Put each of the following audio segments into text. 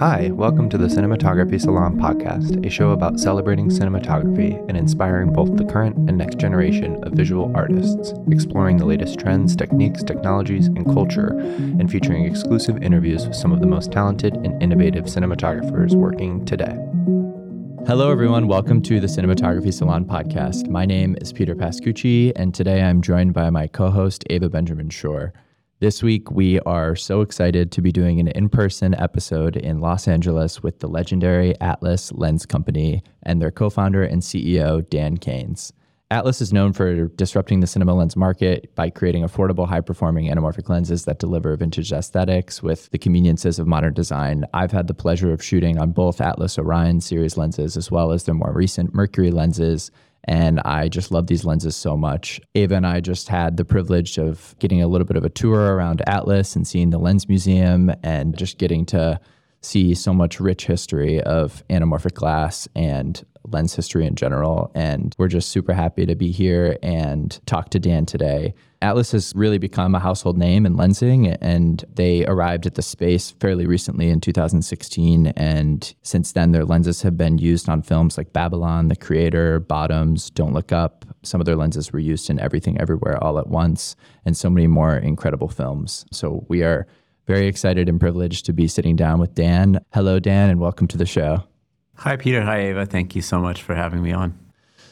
Hi, welcome to the Cinematography Salon podcast, a show about celebrating cinematography and inspiring both the current and next generation of visual artists, exploring the latest trends, techniques, technologies, and culture, and featuring exclusive interviews with some of the most talented and innovative cinematographers working today. Hello, everyone. Welcome to the Cinematography Salon podcast. My name is Peter Pascucci, and today I'm joined by my co host, Ava Benjamin Shore. This week, we are so excited to be doing an in person episode in Los Angeles with the legendary Atlas Lens Company and their co founder and CEO, Dan Kanes. Atlas is known for disrupting the cinema lens market by creating affordable, high performing anamorphic lenses that deliver vintage aesthetics with the conveniences of modern design. I've had the pleasure of shooting on both Atlas Orion series lenses as well as their more recent Mercury lenses and I just love these lenses so much. Ava and I just had the privilege of getting a little bit of a tour around Atlas and seeing the Lens Museum and just getting to see so much rich history of anamorphic glass and lens history in general. And we're just super happy to be here and talk to Dan today. Atlas has really become a household name in lensing, and they arrived at the space fairly recently in 2016. And since then, their lenses have been used on films like Babylon, The Creator, Bottoms, Don't Look Up. Some of their lenses were used in Everything Everywhere All at Once, and so many more incredible films. So we are very excited and privileged to be sitting down with Dan. Hello, Dan, and welcome to the show. Hi, Peter. Hi, Ava. Thank you so much for having me on.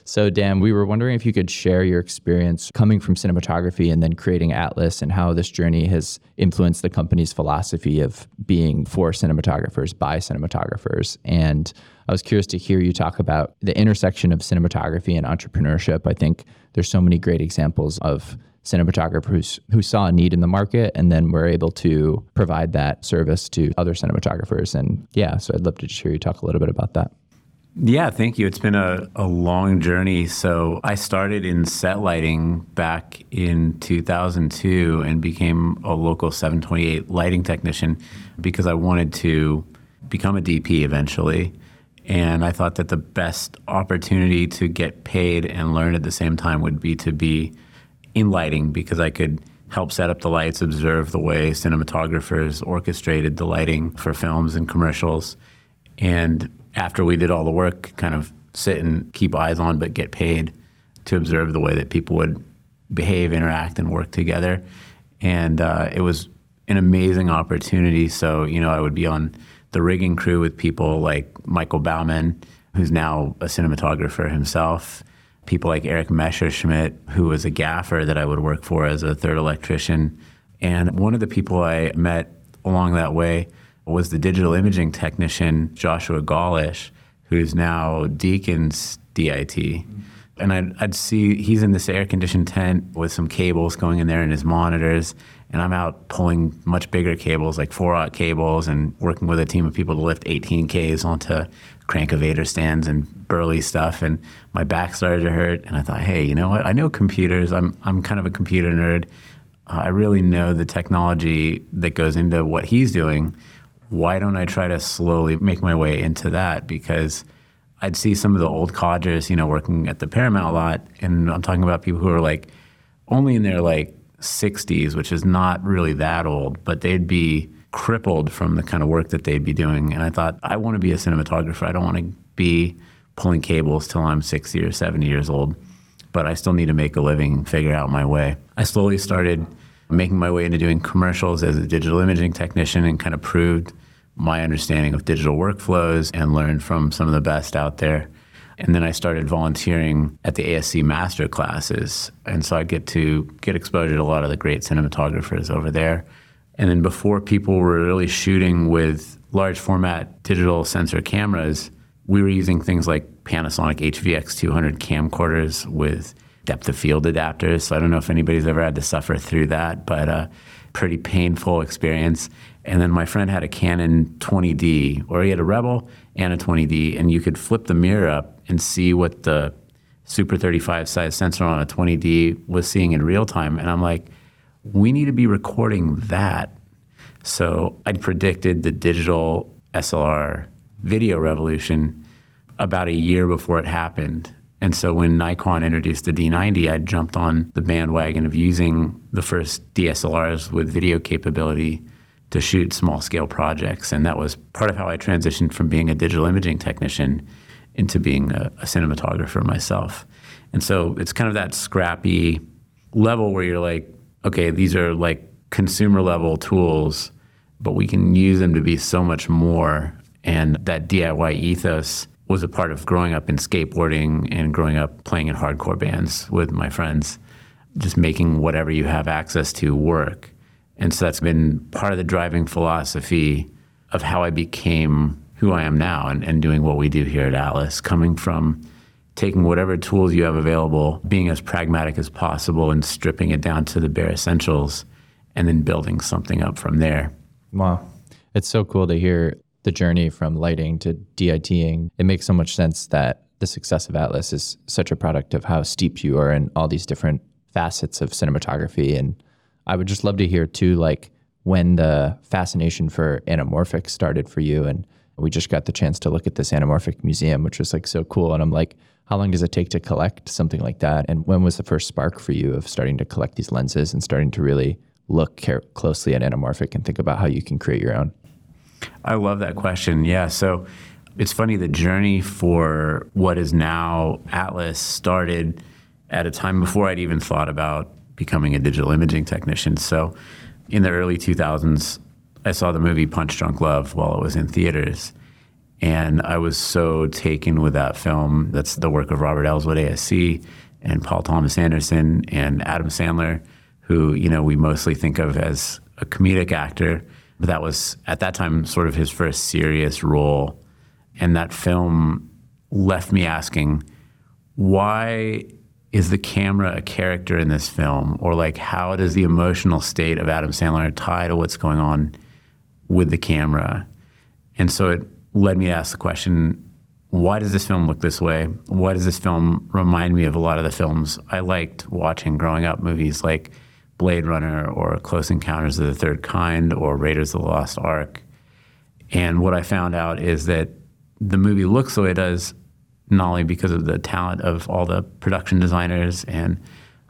So, Dan, we were wondering if you could share your experience coming from cinematography and then creating Atlas and how this journey has influenced the company's philosophy of being for cinematographers by cinematographers. And I was curious to hear you talk about the intersection of cinematography and entrepreneurship. I think there's so many great examples of cinematographers who saw a need in the market and then were able to provide that service to other cinematographers. And yeah, so I'd love to just hear you talk a little bit about that. Yeah, thank you. It's been a, a long journey. So I started in set lighting back in 2002 and became a local 728 lighting technician because I wanted to become a DP eventually. And I thought that the best opportunity to get paid and learn at the same time would be to be in lighting because I could help set up the lights, observe the way cinematographers orchestrated the lighting for films and commercials. And after we did all the work, kind of sit and keep eyes on, but get paid to observe the way that people would behave, interact, and work together. And uh, it was an amazing opportunity. So, you know, I would be on the rigging crew with people like Michael Bauman, who's now a cinematographer himself, people like Erik Messerschmidt, who was a gaffer that I would work for as a third electrician. And one of the people I met along that way was the digital imaging technician Joshua Gollish, who's now Deakins' DIT. Mm-hmm. And I'd, I'd, see he's in this air conditioned tent with some cables going in there and his monitors. And I'm out pulling much bigger cables, like four aught cables, and working with a team of people to lift 18Ks onto crankovator stands and burly stuff. And my back started to hurt. And I thought, hey, you know what? I know computers. I'm, I'm kind of a computer nerd. Uh, I really know the technology that goes into what he's doing why don't I try to slowly make my way into that? Because I'd see some of the old codgers, you know, working at the Paramount lot, and I'm talking about people who are like only in their like 60s, which is not really that old, but they'd be crippled from the kind of work that they'd be doing. And I thought, I want to be a cinematographer. I don't want to be pulling cables till I'm 60 or 70 years old, but I still need to make a living, figure out my way. I slowly started making my way into doing commercials as a digital imaging technician and kind of proved my understanding of digital workflows and learned from some of the best out there. And then I started volunteering at the ASC master classes. And so I get to get exposure to a lot of the great cinematographers over there. And then before people were really shooting with large format digital sensor cameras, we were using things like Panasonic HVX 200 camcorders with depth of field adapters. So I don't know if anybody's ever had to suffer through that, but a pretty painful experience. And then my friend had a Canon 20D, or he had a Rebel and a 20D, and you could flip the mirror up and see what the Super 35 size sensor on a 20D was seeing in real time. And I'm like, we need to be recording that. So I predicted the digital SLR video revolution about a year before it happened. And so when Nikon introduced the D90, I jumped on the bandwagon of using the first DSLRs with video capability to shoot small scale projects. And that was part of how I transitioned from being a digital imaging technician into being a, a cinematographer myself. And so it's kind of that scrappy level where you're like, okay, these are like consumer level tools, but we can use them to be so much more. And that DIY ethos was a part of growing up in skateboarding and growing up playing in hardcore bands with my friends, just making whatever you have access to work. And so that's been part of the driving philosophy of how I became who I am now and, and doing what we do here at Atlas, coming from taking whatever tools you have available, being as pragmatic as possible, and stripping it down to the bare essentials, and then building something up from there. Wow. It's so cool to hear the journey from lighting to DITing. It makes so much sense that the success of Atlas is such a product of how steeped you are in all these different facets of cinematography. And I would just love to hear too, like when the fascination for anamorphic started for you. And we just got the chance to look at this anamorphic museum, which was like so cool. And I'm like, how long does it take to collect something like that? And when was the first spark for you of starting to collect these lenses and starting to really look care- closely at anamorphic and think about how you can create your own? I love that question. Yeah. So it's funny, the journey for what is now Atlas started at a time before I'd even thought about becoming a digital imaging technician. So in the early 2000s, I saw the movie Punch Drunk Love while it was in theaters. And I was so taken with that film. That's the work of Robert Elswit ASC and Paul Thomas Anderson and Adam Sandler, who, you know, we mostly think of as a comedic actor. But that was at that time sort of his first serious role. And that film left me asking, why is the camera a character in this film? Or like how does the emotional state of Adam Sandler tie to what's going on with the camera? And so it led me to ask the question why does this film look this way? Why does this film remind me of a lot of the films I liked watching growing up? Movies like Blade Runner or Close Encounters of the Third Kind or Raiders of the Lost Ark. And what I found out is that the movie looks the way it does not only because of the talent of all the production designers and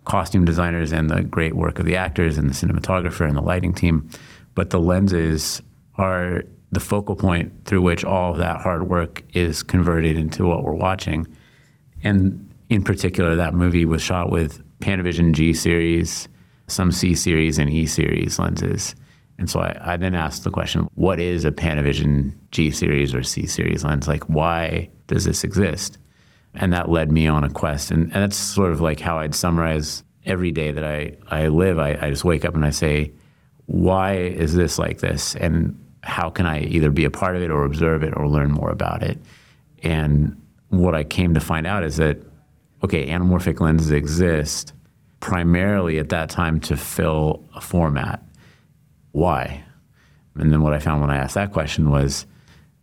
costume designers and the great work of the actors and the cinematographer and the lighting team, but the lenses are the focal point through which all of that hard work is converted into what we're watching. And in particular, that movie was shot with Panavision G series, some C series, and E series lenses. And so I, I, then asked the question what is a Panavision G series or C series lens? Like, why does this exist? And that led me on a quest. And, and that's sort of like how I'd summarize every day that I, I live. I, I just wake up and I say, why is this like this? And how can I either be a part of it or observe it or learn more about it? And what I came to find out is that, okay, anamorphic lenses exist primarily at that time to fill a format. Why? And then what I found when I asked that question was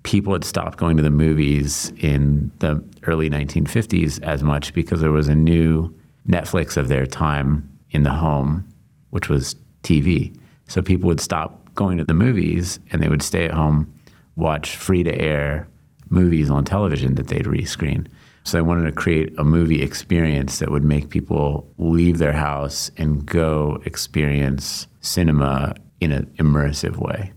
people had stopped going to the movies in the early 1950s as much because there was a new Netflix of their time in the home, which was TV. So people would stop going to the movies and they would stay at home, watch free to air movies on television that they'd rescreen. So I wanted to create a movie experience that would make people leave their house and go experience cinema in an immersive way.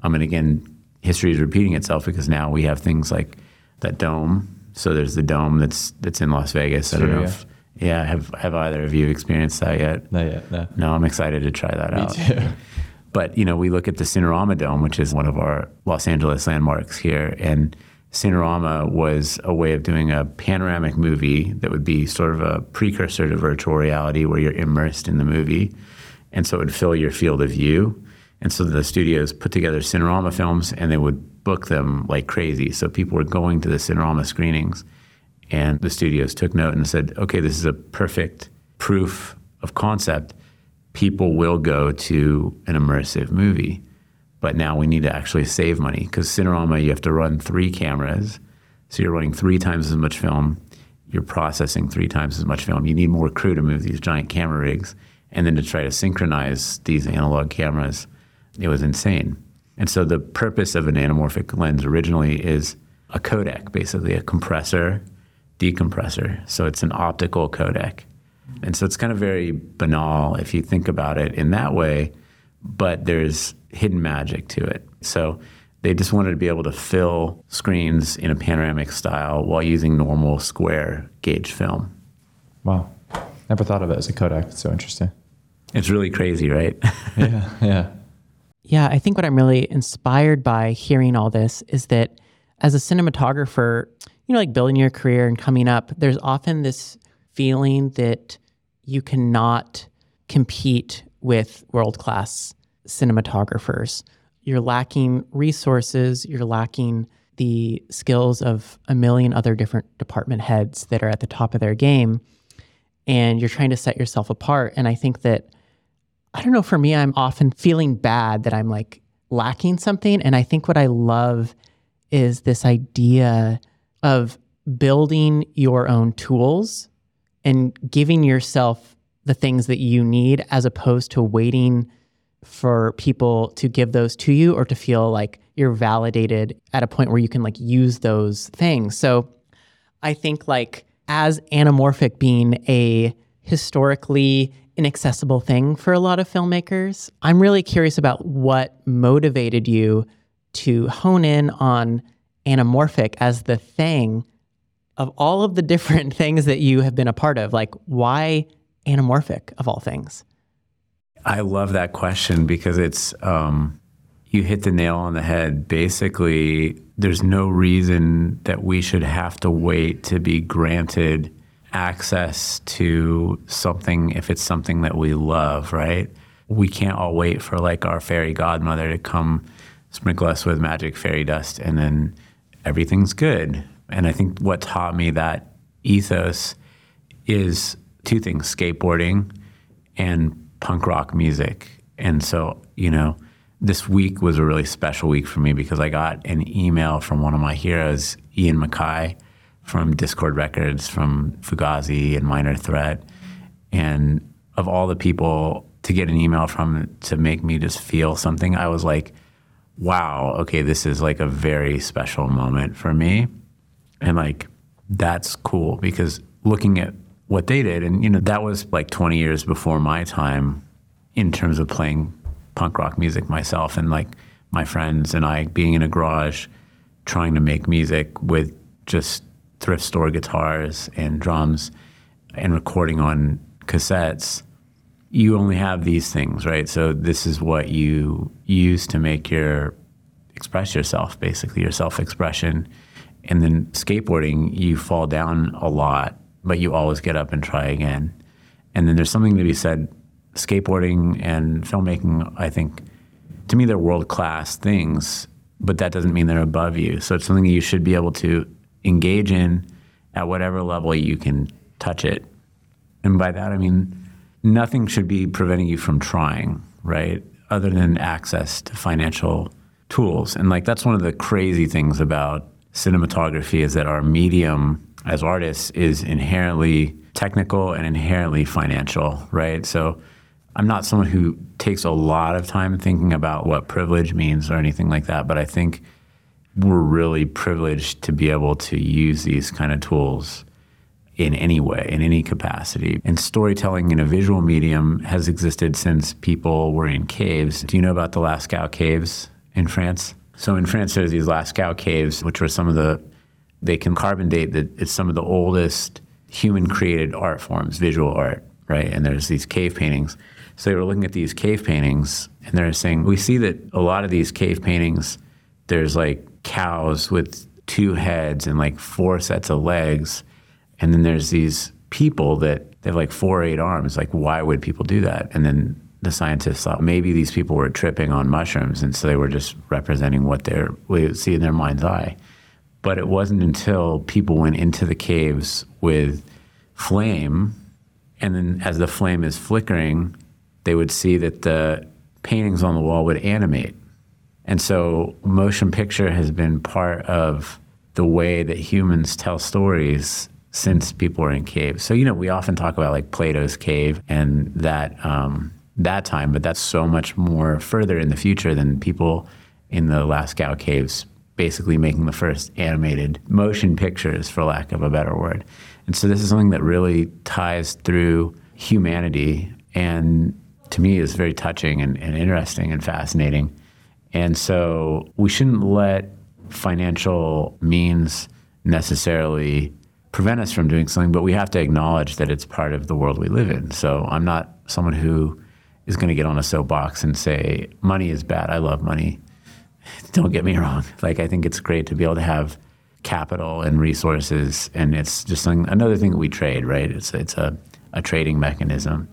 Um, and again, history is repeating itself because now we have things like that dome. So there's the dome that's that's in Las Vegas. I don't know yeah. if yeah, have have either of you experienced that yet? Not yet. No. No, I'm excited to try that Me out. Too. But, you know, we look at the Cinerama Dome, which is one of our Los Angeles landmarks here, and Cinerama was a way of doing a panoramic movie that would be sort of a precursor to virtual reality where you're immersed in the movie. And so it would fill your field of view. And so the studios put together Cinerama films and they would book them like crazy. So people were going to the Cinerama screenings and the studios took note and said, okay, this is a perfect proof of concept people will go to an immersive movie. But now we need to actually save money because Cinerama, you have to run three cameras. So you're running three times as much film. You're processing three times as much film. You need more crew to move these giant camera rigs. And then to try to synchronize these analog cameras, it was insane. And so the purpose of an anamorphic lens originally is a codec, basically a compressor, decompressor. So it's an optical codec. And so it's kind of very banal if you think about it in that way. but there's hidden magic to it. So they just wanted to be able to fill screens in a panoramic style while using normal square gauge film. Wow. Never thought of it as a codec. It's so interesting. It's really crazy, right? yeah, yeah. Yeah, I think what I'm really inspired by hearing all this is that as a cinematographer, you know, like building your career and coming up, there's often this feeling that you cannot compete with world class cinematographers. You're lacking resources, you're lacking the skills of a million other different department heads that are at the top of their game, and you're trying to set yourself apart. And I think that, I don't know, for me, I'm often feeling bad that I'm like lacking something. And I think what I love is this idea of building your own tools and giving yourself the things that you need as opposed to waiting for people to give those to you or to feel like you're validated at a point where you can like use those things. So I think like as anamorphic being a historically inaccessible thing for a lot of filmmakers, I'm really curious about what motivated you to hone in on anamorphic as the thing of all of the different things that you have been a part of. Like why anamorphic of all things? I love that question because it's um, you hit the nail on the head. Basically, there's no reason that we should have to wait to be granted access to something if it's something that we love, right? We can't all wait for like our fairy godmother to come sprinkle us with magic fairy dust and then everything's good. And I think what taught me that ethos is two things skateboarding and punk rock music. And so, you know, this week was a really special week for me because I got an email from one of my heroes, Ian MacKaye from Dischord Records, from Fugazi and Minor Threat. And of all the people to get an email from to make me just feel something, I was like, wow, okay, this is like a very special moment for me. And like, that's cool because looking at what they did. And, you know, that was like 20 years before my time in terms of playing punk rock music myself and like my friends and I being in a garage trying to make music with just thrift store guitars and drums and recording on cassettes. You only have these things, right? So this is what you use to make your express yourself, basically your self-expression. And then skateboarding, you fall down a lot but you always get up and try again. And then there's something to be said skateboarding and filmmaking, I think, to me, they're world class things, but that doesn't mean they're above you. So it's something you should be able to engage in at whatever level you can touch it. And by that, I mean, nothing should be preventing you from trying, right? Other than access to financial tools. And like, that's one of the crazy things about cinematography is that our medium as artists is inherently technical and inherently financial, right? So I'm not someone who takes a lot of time thinking about what privilege means or anything like that, but I think we're really privileged to be able to use these kind of tools in any way, in any capacity. And storytelling in a visual medium has existed since people were in caves. Do you know about the Lascaux caves in France? So in France, there's these Lascaux caves, which were some of the they can carbon date that it's some of the oldest human created art forms, visual art, right? And there's these cave paintings. So they were looking at these cave paintings and they're saying, we see that a lot of these cave paintings, there's like cows with two heads and like four sets of legs. And then there's these people that they have like four or eight arms. Like, why would people do that? And then the scientists thought maybe these people were tripping on mushrooms. And so they were just representing what they would see in their mind's eye. But it wasn't until people went into the caves with flame, and then as the flame is flickering, they would see that the paintings on the wall would animate. And so motion picture has been part of the way that humans tell stories since people were in caves. So, you know, we often talk about like Plato's cave and that um, that time, but that's so much more further in the future than people in the Lascaux caves basically making the first animated motion pictures, for lack of a better word. And so this is something that really ties through humanity. And to me is very touching and, and interesting and fascinating. And so we shouldn't let financial means necessarily prevent us from doing something, but we have to acknowledge that it's part of the world we live in. So I'm not someone who is going to get on a soapbox and say money is bad. I love money. Don't get me wrong. Like I think it's great to be able to have capital and resources, and it's just another thing that we trade, right? It's it's a, a trading mechanism.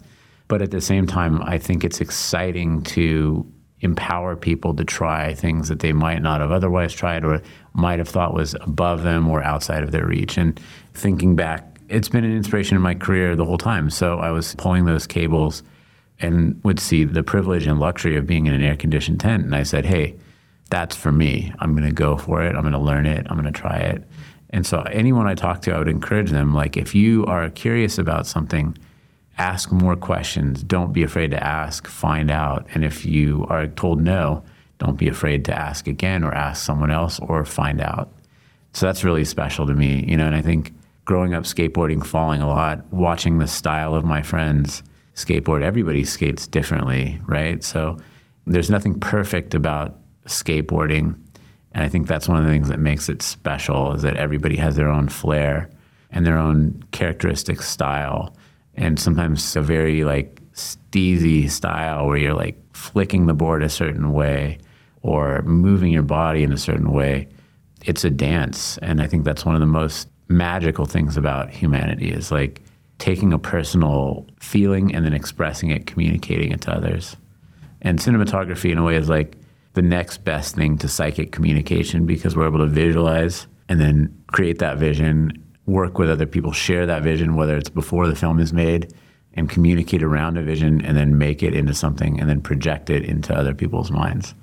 But at the same time, I think it's exciting to empower people to try things that they might not have otherwise tried or might have thought was above them or outside of their reach. And thinking back, it's been an inspiration in my career the whole time. So I was pulling those cables and would see the privilege and luxury of being in an air conditioned tent. And I said, hey, that's for me. I'm going to go for it. I'm going to learn it. I'm going to try it. And so anyone I talk to, I would encourage them like, if you are curious about something, ask more questions. Don't be afraid to ask, find out. And if you are told no, don't be afraid to ask again or ask someone else or find out. So that's really special to me, you know, and I think growing up skateboarding, falling a lot, watching the style of my friends skateboard, everybody skates differently, right? So there's nothing perfect about skateboarding. And I think that's one of the things that makes it special is that everybody has their own flair and their own characteristic style and sometimes a very like steezy style where you're like flicking the board a certain way or moving your body in a certain way. It's a dance. And I think that's one of the most magical things about humanity is like taking a personal feeling and then expressing it, communicating it to others. And cinematography, in a way, is like the next best thing to psychic communication because we're able to visualize and then create that vision work with other people, share that vision, whether it's before the film is made, and communicate around a vision and then make it into something and then project it into other people's minds.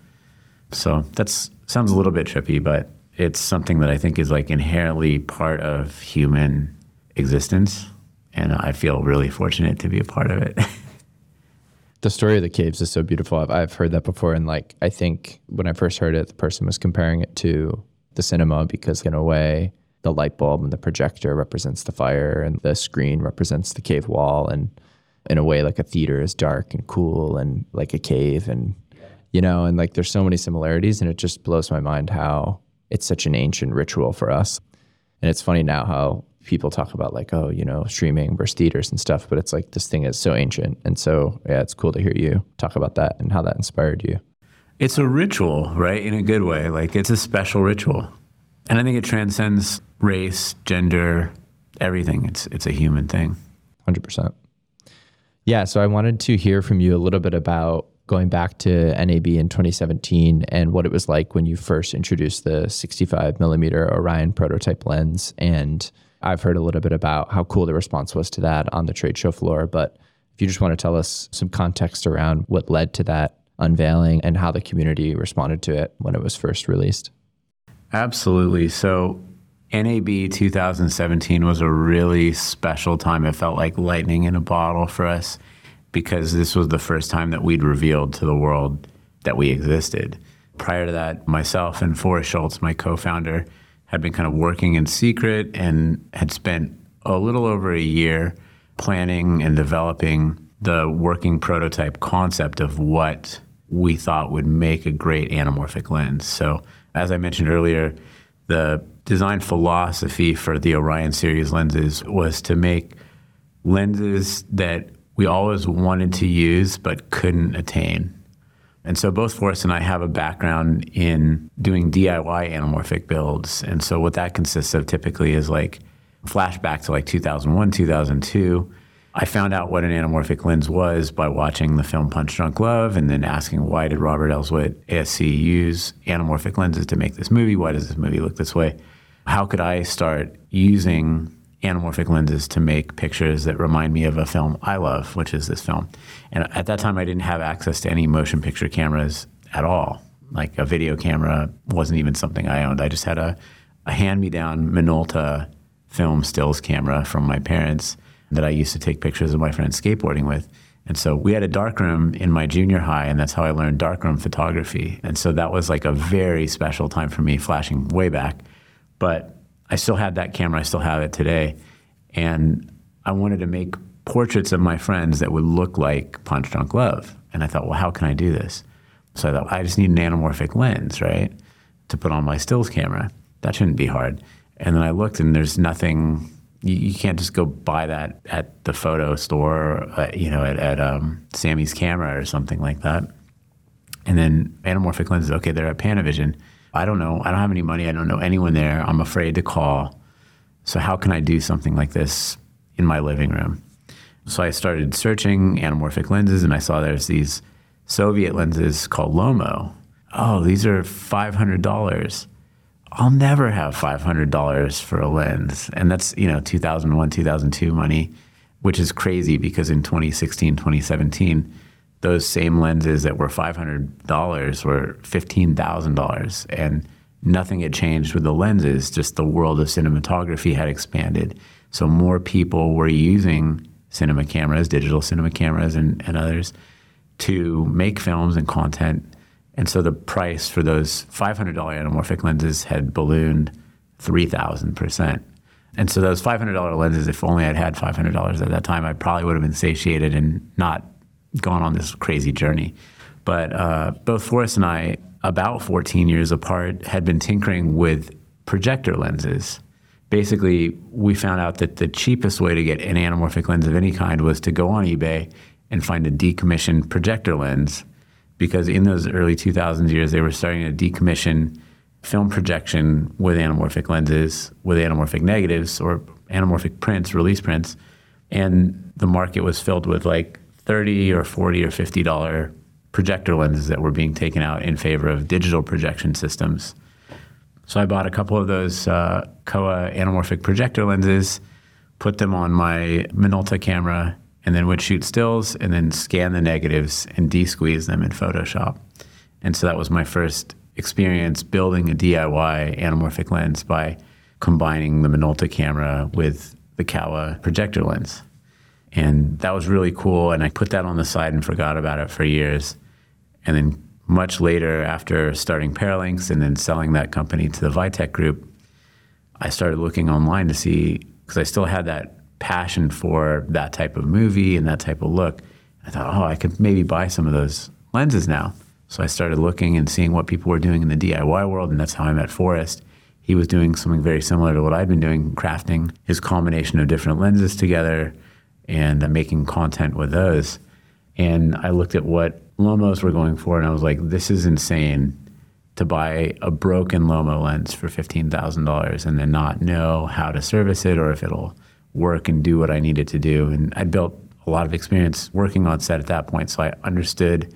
So that sounds a little bit trippy, but it's something that I think is like inherently part of human existence. And I feel really fortunate to be a part of it. the story of the caves is so beautiful. I've, I've heard that before. And like, I think when I first heard it, the person was comparing it to the cinema because, in a way, the light bulb and the projector represents the fire and the screen represents the cave wall and in a way like a theater is dark and cool and like a cave and you know and like there's so many similarities and it just blows my mind how it's such an ancient ritual for us and it's funny now how people talk about like oh you know streaming versus theaters and stuff but it's like this thing is so ancient and so yeah it's cool to hear you talk about that and how that inspired you it's a ritual right in a good way like it's a special ritual and I think it transcends race, gender, everything. It's it's a human thing. Hundred percent. Yeah. So I wanted to hear from you a little bit about going back to NAB in 2017 and what it was like when you first introduced the 65 millimeter Orion prototype lens. And I've heard a little bit about how cool the response was to that on the trade show floor. But if you just want to tell us some context around what led to that unveiling and how the community responded to it when it was first released. Absolutely. So NAB 2017 was a really special time. It felt like lightning in a bottle for us because this was the first time that we'd revealed to the world that we existed. Prior to that, myself and Forrest Schultz, my co founder, had been kind of working in secret and had spent a little over a year planning and developing the working prototype concept of what we thought would make a great anamorphic lens. So as I mentioned earlier, the design philosophy for the Orion series lenses was to make lenses that we always wanted to use but couldn't attain. And so both Forrest and I have a background in doing DIY anamorphic builds. And so what that consists of typically is like flashback to like 2001, 2002 I found out what an anamorphic lens was by watching the film Punch Drunk Love and then asking why did Robert Elswit ASC use anamorphic lenses to make this movie? Why does this movie look this way? How could I start using anamorphic lenses to make pictures that remind me of a film I love, which is this film? And at that time, I didn't have access to any motion picture cameras at all. Like a video camera wasn't even something I owned. I just had a, a hand me down Minolta film stills camera from my parents that I used to take pictures of my friends skateboarding with. And so we had a darkroom in my junior high, and that's how I learned darkroom photography. And so that was like a very special time for me, flashing way back. But I still had that camera, I still have it today. And I wanted to make portraits of my friends that would look like Punch Drunk Love. And I thought, well, how can I do this? So I thought, I just need an anamorphic lens, right, to put on my stills camera. That shouldn't be hard. And then I looked, and there's nothing. You, you can't just go buy that at the photo store, uh, you know, at, at um, Sammy's Camera or something like that. And then anamorphic lenses, okay, they're at Panavision. I don't know. I don't have any money. I don't know anyone there. I'm afraid to call. So how can I do something like this in my living room? So I started searching anamorphic lenses, and I saw there's these Soviet lenses called Lomo. Oh, these are $500. I'll never have $500 for a lens. And that's, you know, 2001, 2002 money, which is crazy because in 2016, 2017, those same lenses that were $500 were $15,000. And nothing had changed with the lenses, just the world of cinematography had expanded. So more people were using cinema cameras, digital cinema cameras, and, and others to make films and content and so the price for those $500 anamorphic lenses had ballooned 3,000%. And so those $500 lenses, if only I'd had $500 at that time, I probably would have been satiated and not gone on this crazy journey. But uh, both Forrest and I, about 14 years apart, had been tinkering with projector lenses. Basically, we found out that the cheapest way to get an anamorphic lens of any kind was to go on eBay and find a decommissioned projector lens because in those early 2000s years, they were starting to decommission film projection with anamorphic lenses, with anamorphic negatives or anamorphic prints, release prints. And the market was filled with like 30 or 40 or 50 dollar projector lenses that were being taken out in favor of digital projection systems. So I bought a couple of those uh, Kowa anamorphic projector lenses, put them on my Minolta camera, and then would shoot stills and then scan the negatives and de-squeeze them in Photoshop. And so that was my first experience building a DIY anamorphic lens by combining the Minolta camera with the Kowa projector lens. And that was really cool. And I put that on the side and forgot about it for years. And then much later, after starting Paralinx and then selling that company to the Vitec group, I started looking online to see, because I still had that passion for that type of movie and that type of look. I thought, oh, I could maybe buy some of those lenses now. So I started looking and seeing what people were doing in the DIY world, and that's how I met Forrest. He was doing something very similar to what I'd been doing, crafting his combination of different lenses together and making content with those. And I looked at what Lomos were going for, and I was like, this is insane to buy a broken Lomo lens for $15,000 and then not know how to service it or if it'll work and do what I needed it to do. And I'd built a lot of experience working on set at that point, so I understood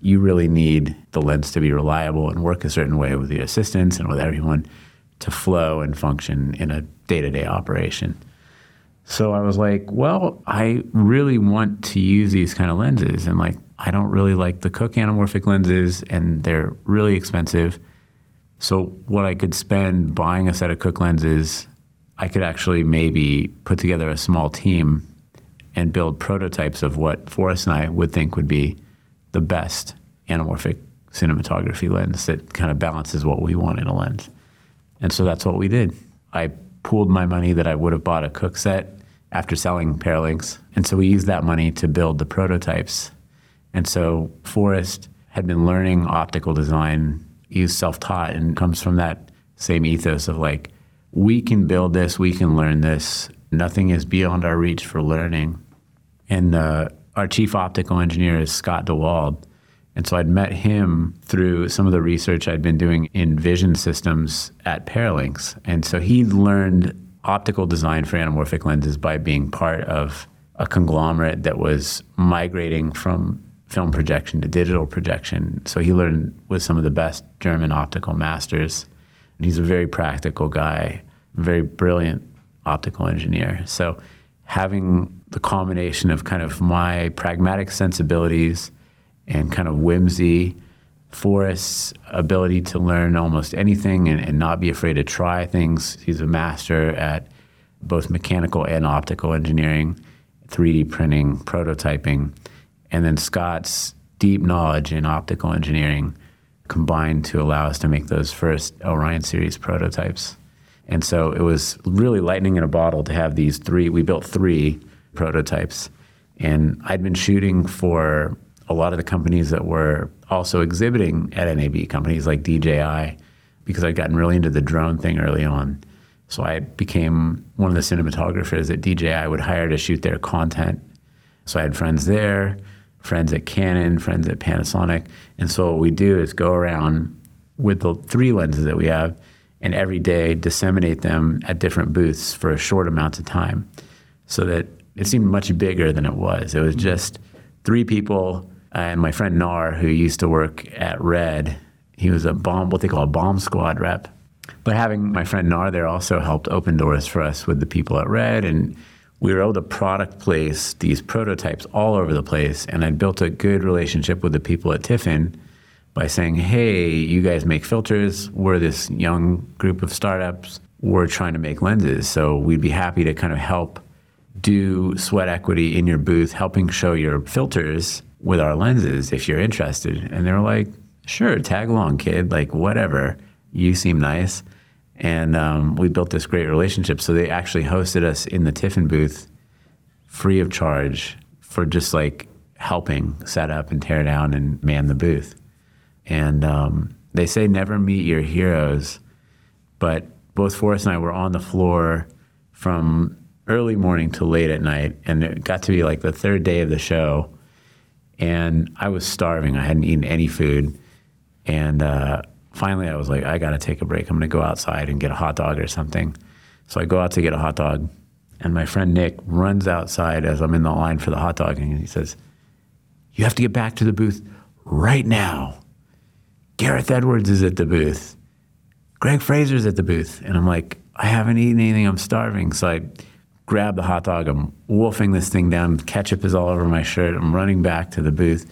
you really need the lens to be reliable and work a certain way with the assistants and with everyone to flow and function in a day-to-day operation. So I was like, well, I really want to use these kind of lenses and like I don't really like the Cooke anamorphic lenses and they're really expensive. So what I could spend buying a set of Cooke lenses I could actually maybe put together a small team and build prototypes of what Forrest and I would think would be the best anamorphic cinematography lens that kind of balances what we want in a lens. And so that's what we did. I pooled my money that I would have bought a Cooke set after selling Paralinx. And so we used that money to build the prototypes. And so Forrest had been learning optical design. He's self taught and comes from that same ethos of like, we can build this, we can learn this. Nothing is beyond our reach for learning. And uh, our chief optical engineer is Scott DeWald. And so I'd met him through some of the research I'd been doing in vision systems at Paralinx. And so he learned optical design for anamorphic lenses by being part of a conglomerate that was migrating from film projection to digital projection. So he learned with some of the best German optical masters And He's a very practical guy, very brilliant optical engineer. So having the combination of kind of my pragmatic sensibilities and kind of whimsy, Forrest's ability to learn almost anything and, and not be afraid to try things. He's a master at both mechanical and optical engineering, 3D printing, prototyping, and then Scott's deep knowledge in optical engineering combined to allow us to make those first Orion series prototypes. And so it was really lightning in a bottle to have these three. We built three prototypes. And I'd been shooting for a lot of the companies that were also exhibiting at NAB, companies like DJI, because I'd gotten really into the drone thing early on. So I became one of the cinematographers that DJI would hire to shoot their content. So I had friends there, friends at Canon, friends at Panasonic. And so what we do is go around with the three lenses that we have and every day disseminate them at different booths for a short amount of time so that it seemed much bigger than it was. It was just three people and my friend Nar, who used to work at Red. He was a bomb, what they call a bomb squad rep. But having my friend Nar there also helped open doors for us with the people at Red. And we were able to product place these prototypes all over the place. And I built a good relationship with the people at Tiffen by saying, hey, you guys make filters. We're this young group of startups. We're trying to make lenses. So we'd be happy to kind of help do sweat equity in your booth, helping show your filters with our lenses if you're interested. And they were like, sure, tag along, kid. Like, whatever. You seem nice. And um, we built this great relationship. So they actually hosted us in the Tiffen booth free of charge for just like helping set up and tear down and man the booth. And um, they say never meet your heroes, but both Forrest and I were on the floor from early morning to late at night, and it got to be like the third day of the show, and I was starving. I hadn't eaten any food, and uh, finally I was like, I got to take a break. I'm going to go outside and get a hot dog or something. So I go out to get a hot dog, and my friend Nick runs outside as I'm in the line for the hot dog, and he says, "You have to get back to the booth right now." Gareth Edwards is at the booth. Greig Fraser's at the booth. And I'm like, I haven't eaten anything. I'm starving. So I grab the hot dog. I'm wolfing this thing down. Ketchup is all over my shirt. I'm running back to the booth.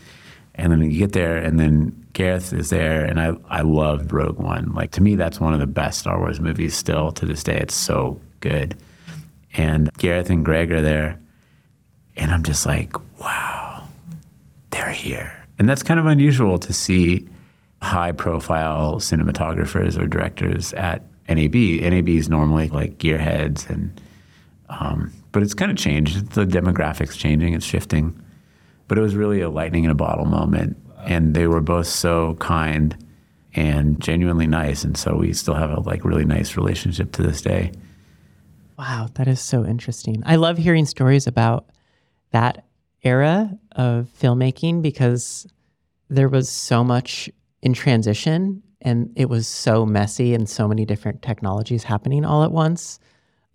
And then you get there, and then Gareth is there. And I, I loved Rogue One. Like, to me, that's one of the best Star Wars movies still to this day. It's so good. And Gareth and Greig are there. And I'm just like, wow, they're here. And that's kind of unusual to see high profile cinematographers or directors at NAB. NAB is normally like gearheads and um, but it's kind of changed. The demographics changing, it's shifting. But it was really a lightning in a bottle moment. And they were both so kind and genuinely nice. And so we still have a like really nice relationship to this day. Wow, that is so interesting. I love hearing stories about that era of filmmaking because there was so much in transition and it was so messy and so many different technologies happening all at once.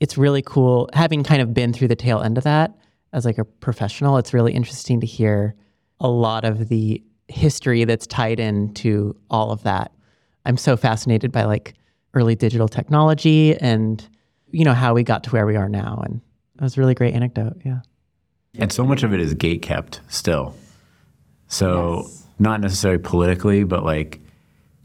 It's really cool having kind of been through the tail end of that as like a professional. It's really interesting to hear a lot of the history that's tied into all of that. I'm so fascinated by like early digital technology and you know how we got to where we are now and it was a really great anecdote, yeah. And so much of it is gate kept still. So yes not necessarily politically, but like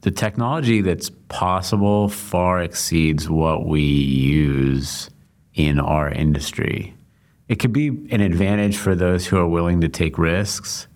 the technology that's possible far exceeds what we use in our industry. It could be an advantage for those who are willing to take risks,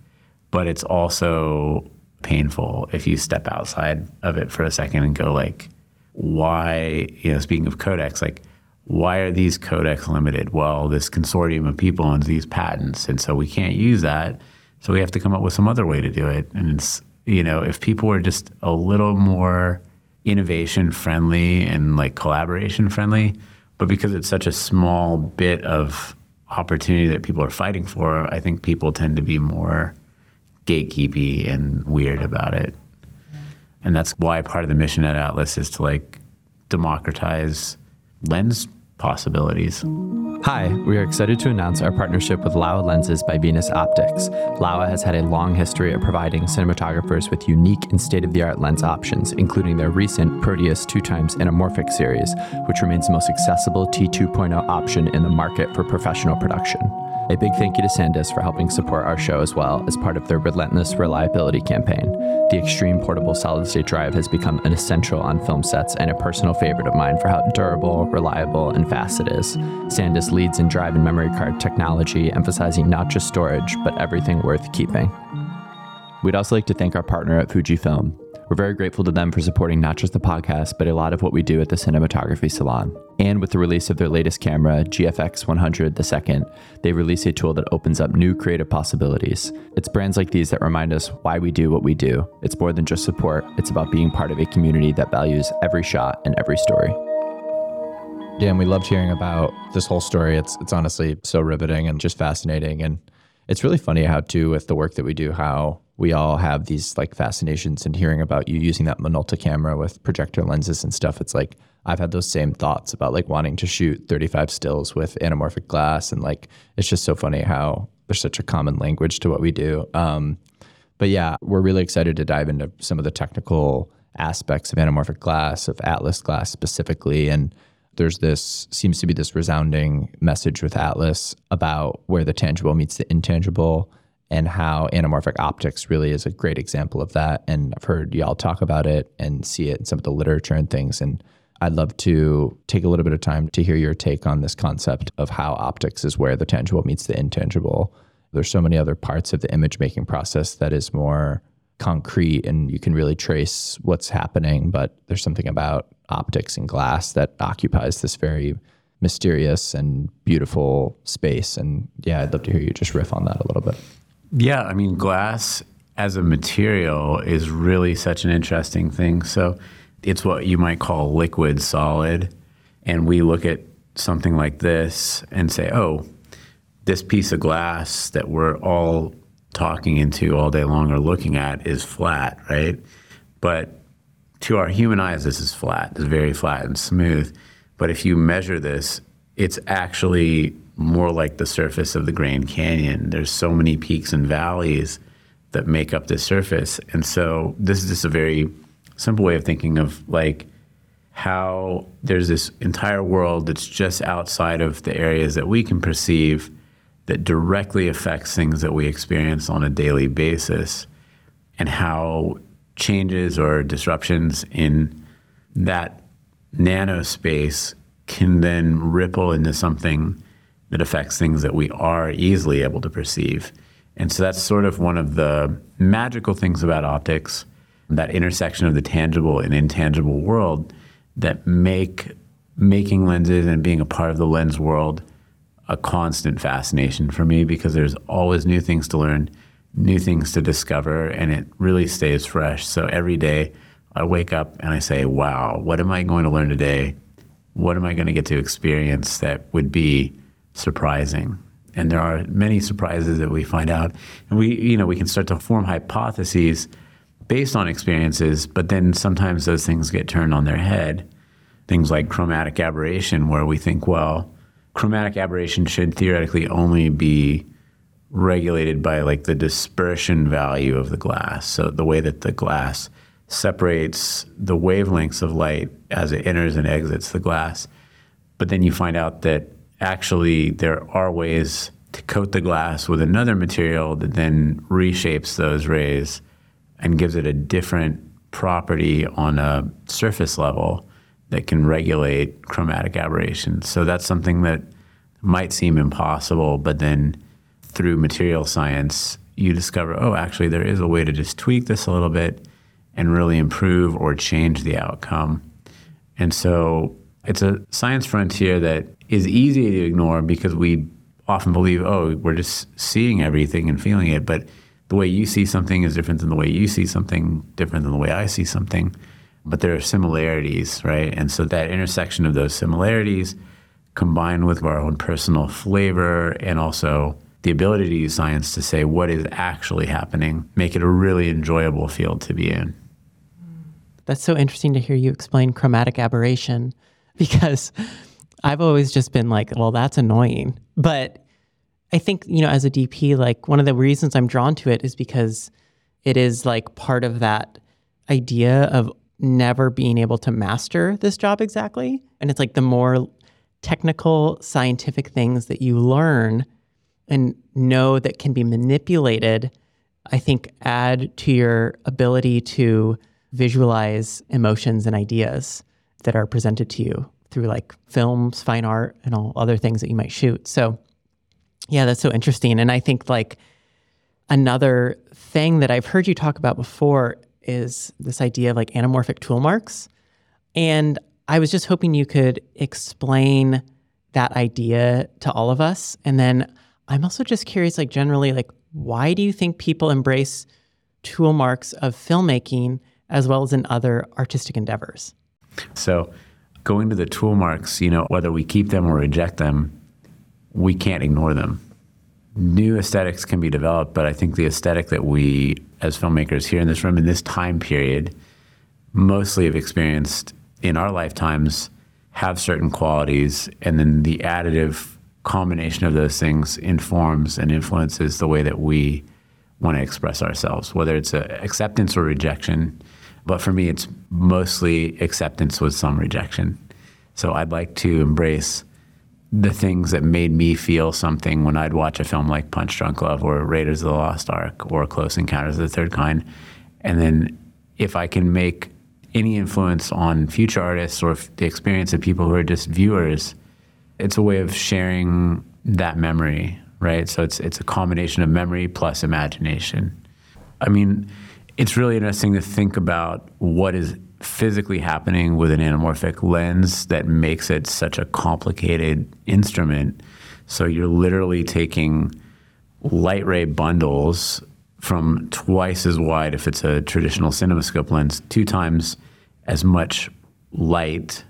but it's also painful if you step outside of it for a second and go like, why, you know, speaking of codecs, like, why are these codecs limited? Well, this consortium of people owns these patents, and so we can't use that. So we have to come up with some other way to do it. And it's, you know, if people were just a little more innovation friendly and like collaboration friendly, but because it's such a small bit of opportunity that people are fighting for, I think people tend to be more gatekeepy and weird about it. And that's why part of the mission at Atlas is to like democratize lens possibilities. Hi, we are excited to announce our partnership with Laowa Lenses by Venus Optics. Laowa has had a long history of providing cinematographers with unique and state of the art lens options, including their recent Proteus 2 times anamorphic series, which remains the most accessible T2.0 option in the market for professional production. A big thank you to SanDisk for helping support our show as well as part of their relentless reliability campaign. The Extreme Portable Solid State Drive has become an essential on film sets and a personal favorite of mine for how durable, reliable, and fast it is. SanDisk leads in drive and memory card technology, emphasizing not just storage, but everything worth keeping. We'd also like to thank our partner at Fujifilm. We're very grateful to them for supporting not just the podcast, but a lot of what we do at the Cinematography Salon. And with the release of their latest camera, GFX 100 the second, they release a tool that opens up new creative possibilities. It's brands like these that remind us why we do what we do. It's more than just support, it's about being part of a community that values every shot and every story. Dan, we loved hearing about this whole story. It's it's honestly so riveting and just fascinating. And it's really funny how too with the work that we do, how we all have these like fascinations and hearing about you using that Minolta camera with projector lenses and stuff. It's like I've had those same thoughts about like wanting to shoot 35 stills with anamorphic glass and like it's just so funny how there's such a common language to what we do. Um, but yeah, we're really excited to dive into some of the technical aspects of anamorphic glass, of Atlas glass specifically, and there's this seems to be this resounding message with Atlas about where the tangible meets the intangible and how anamorphic optics really is a great example of that. And I've heard y'all talk about it and see it in some of the literature and things. And I'd love to take a little bit of time to hear your take on this concept of how optics is where the tangible meets the intangible. There's so many other parts of the image making process that is more concrete and you can really trace what's happening, but there's something about optics and glass that occupies this very mysterious and beautiful space. And yeah, I'd love to hear you just riff on that a little bit. Yeah, I mean, glass as a material is really such an interesting thing. So it's what you might call liquid solid. And we look at something like this and say, oh, this piece of glass that we're all talking into all day long or looking at is flat, right? But to our human eyes, this is flat. It's very flat and smooth. But if you measure this, it's actually more like the surface of the Grand Canyon. There's so many peaks and valleys that make up this surface. And so this is just a very simple way of thinking of like how there's this entire world that's just outside of the areas that we can perceive that directly affects things that we experience on a daily basis and how changes or disruptions in that nanospace can then ripple into something that affects things that we are easily able to perceive. And so that's sort of one of the magical things about optics, that intersection of the tangible and intangible world that make making lenses and being a part of the lens world a constant fascination for me because there's always new things to learn, new things to discover, and it really stays fresh. So every day I wake up and I say, wow, what am I going to learn today? What am I going to get to experience that would be surprising? And there are many surprises that we find out. And we, you know, we can start to form hypotheses based on experiences, but then sometimes those things get turned on their head. Things like chromatic aberration, where we think, well, chromatic aberration should theoretically only be regulated by like the dispersion value of the glass. So the way that the glass separates the wavelengths of light as it enters and exits the glass. But then you find out that actually there are ways to coat the glass with another material that then reshapes those rays and gives it a different property on a surface level that can regulate chromatic aberration. So that's something that might seem impossible, but then through material science, you discover, oh, actually, there is a way to just tweak this a little bit and really improve or change the outcome. And so it's a science frontier that is easy to ignore because we often believe, oh, we're just seeing everything and feeling it. But the way you see something is different than the way you see something, different than the way I see something but there are similarities, right? And so that intersection of those similarities combined with our own personal flavor and also the ability to use science to say what is actually happening make it a really enjoyable field to be in. That's so interesting to hear you explain chromatic aberration because I've always just been like, well, that's annoying. But I think, you know, as a DP, like one of the reasons I'm drawn to it is because it is like part of that idea of never being able to master this job exactly. And it's like the more technical, scientific things that you learn and know that can be manipulated, I think add to your ability to visualize emotions and ideas that are presented to you through like films, fine art, and all other things that you might shoot. So, yeah, that's so interesting. And I think like another thing that I've heard you talk about before is this idea of like anamorphic tool marks. And I was just hoping you could explain that idea to all of us. And then I'm also just curious, like generally, like why do you think people embrace tool marks of filmmaking as well as in other artistic endeavors? So, going to the tool marks, you know, whether we keep them or reject them, we can't ignore them. New aesthetics can be developed, but I think the aesthetic that we, as filmmakers here in this room, in this time period, mostly have experienced in our lifetimes have certain qualities, and then the additive combination of those things informs and influences the way that we want to express ourselves, whether it's acceptance or rejection. But for me, it's mostly acceptance with some rejection. So I'd like to embrace the things that made me feel something when I'd watch a film like Punch Drunk Love or Raiders of the Lost Ark or Close Encounters of the Third Kind. And then if I can make any influence on future artists or the experience of people who are just viewers, it's a way of sharing that memory, right? So it's it's a combination of memory plus imagination. I mean, it's really interesting to think about what is physically happening with an anamorphic lens that makes it such a complicated instrument. So you're literally taking light ray bundles from twice as wide if it's a traditional cinemascope lens, two times as much light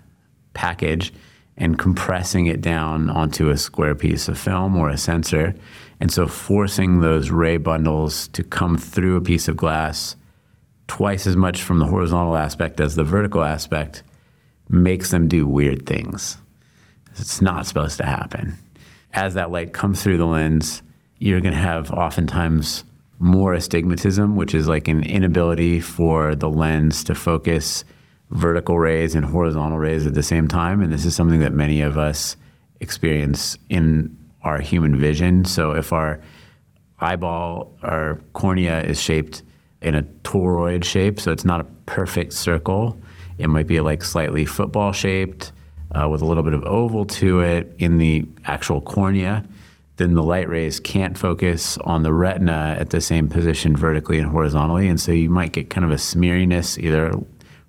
package and compressing it down onto a square piece of film or a sensor. And so forcing those ray bundles to come through a piece of glass twice as much from the horizontal aspect as the vertical aspect makes them do weird things. It's not supposed to happen. As that light comes through the lens, you're going to have oftentimes more astigmatism, which is like an inability for the lens to focus vertical rays and horizontal rays at the same time. And this is something that many of us experience in our human vision. So if our eyeball, our cornea is shaped in a toroid shape, so it's not a perfect circle. It might be like slightly football shaped uh, with a little bit of oval to it in the actual cornea. Then the light rays can't focus on the retina at the same position vertically and horizontally. And so you might get kind of a smeariness either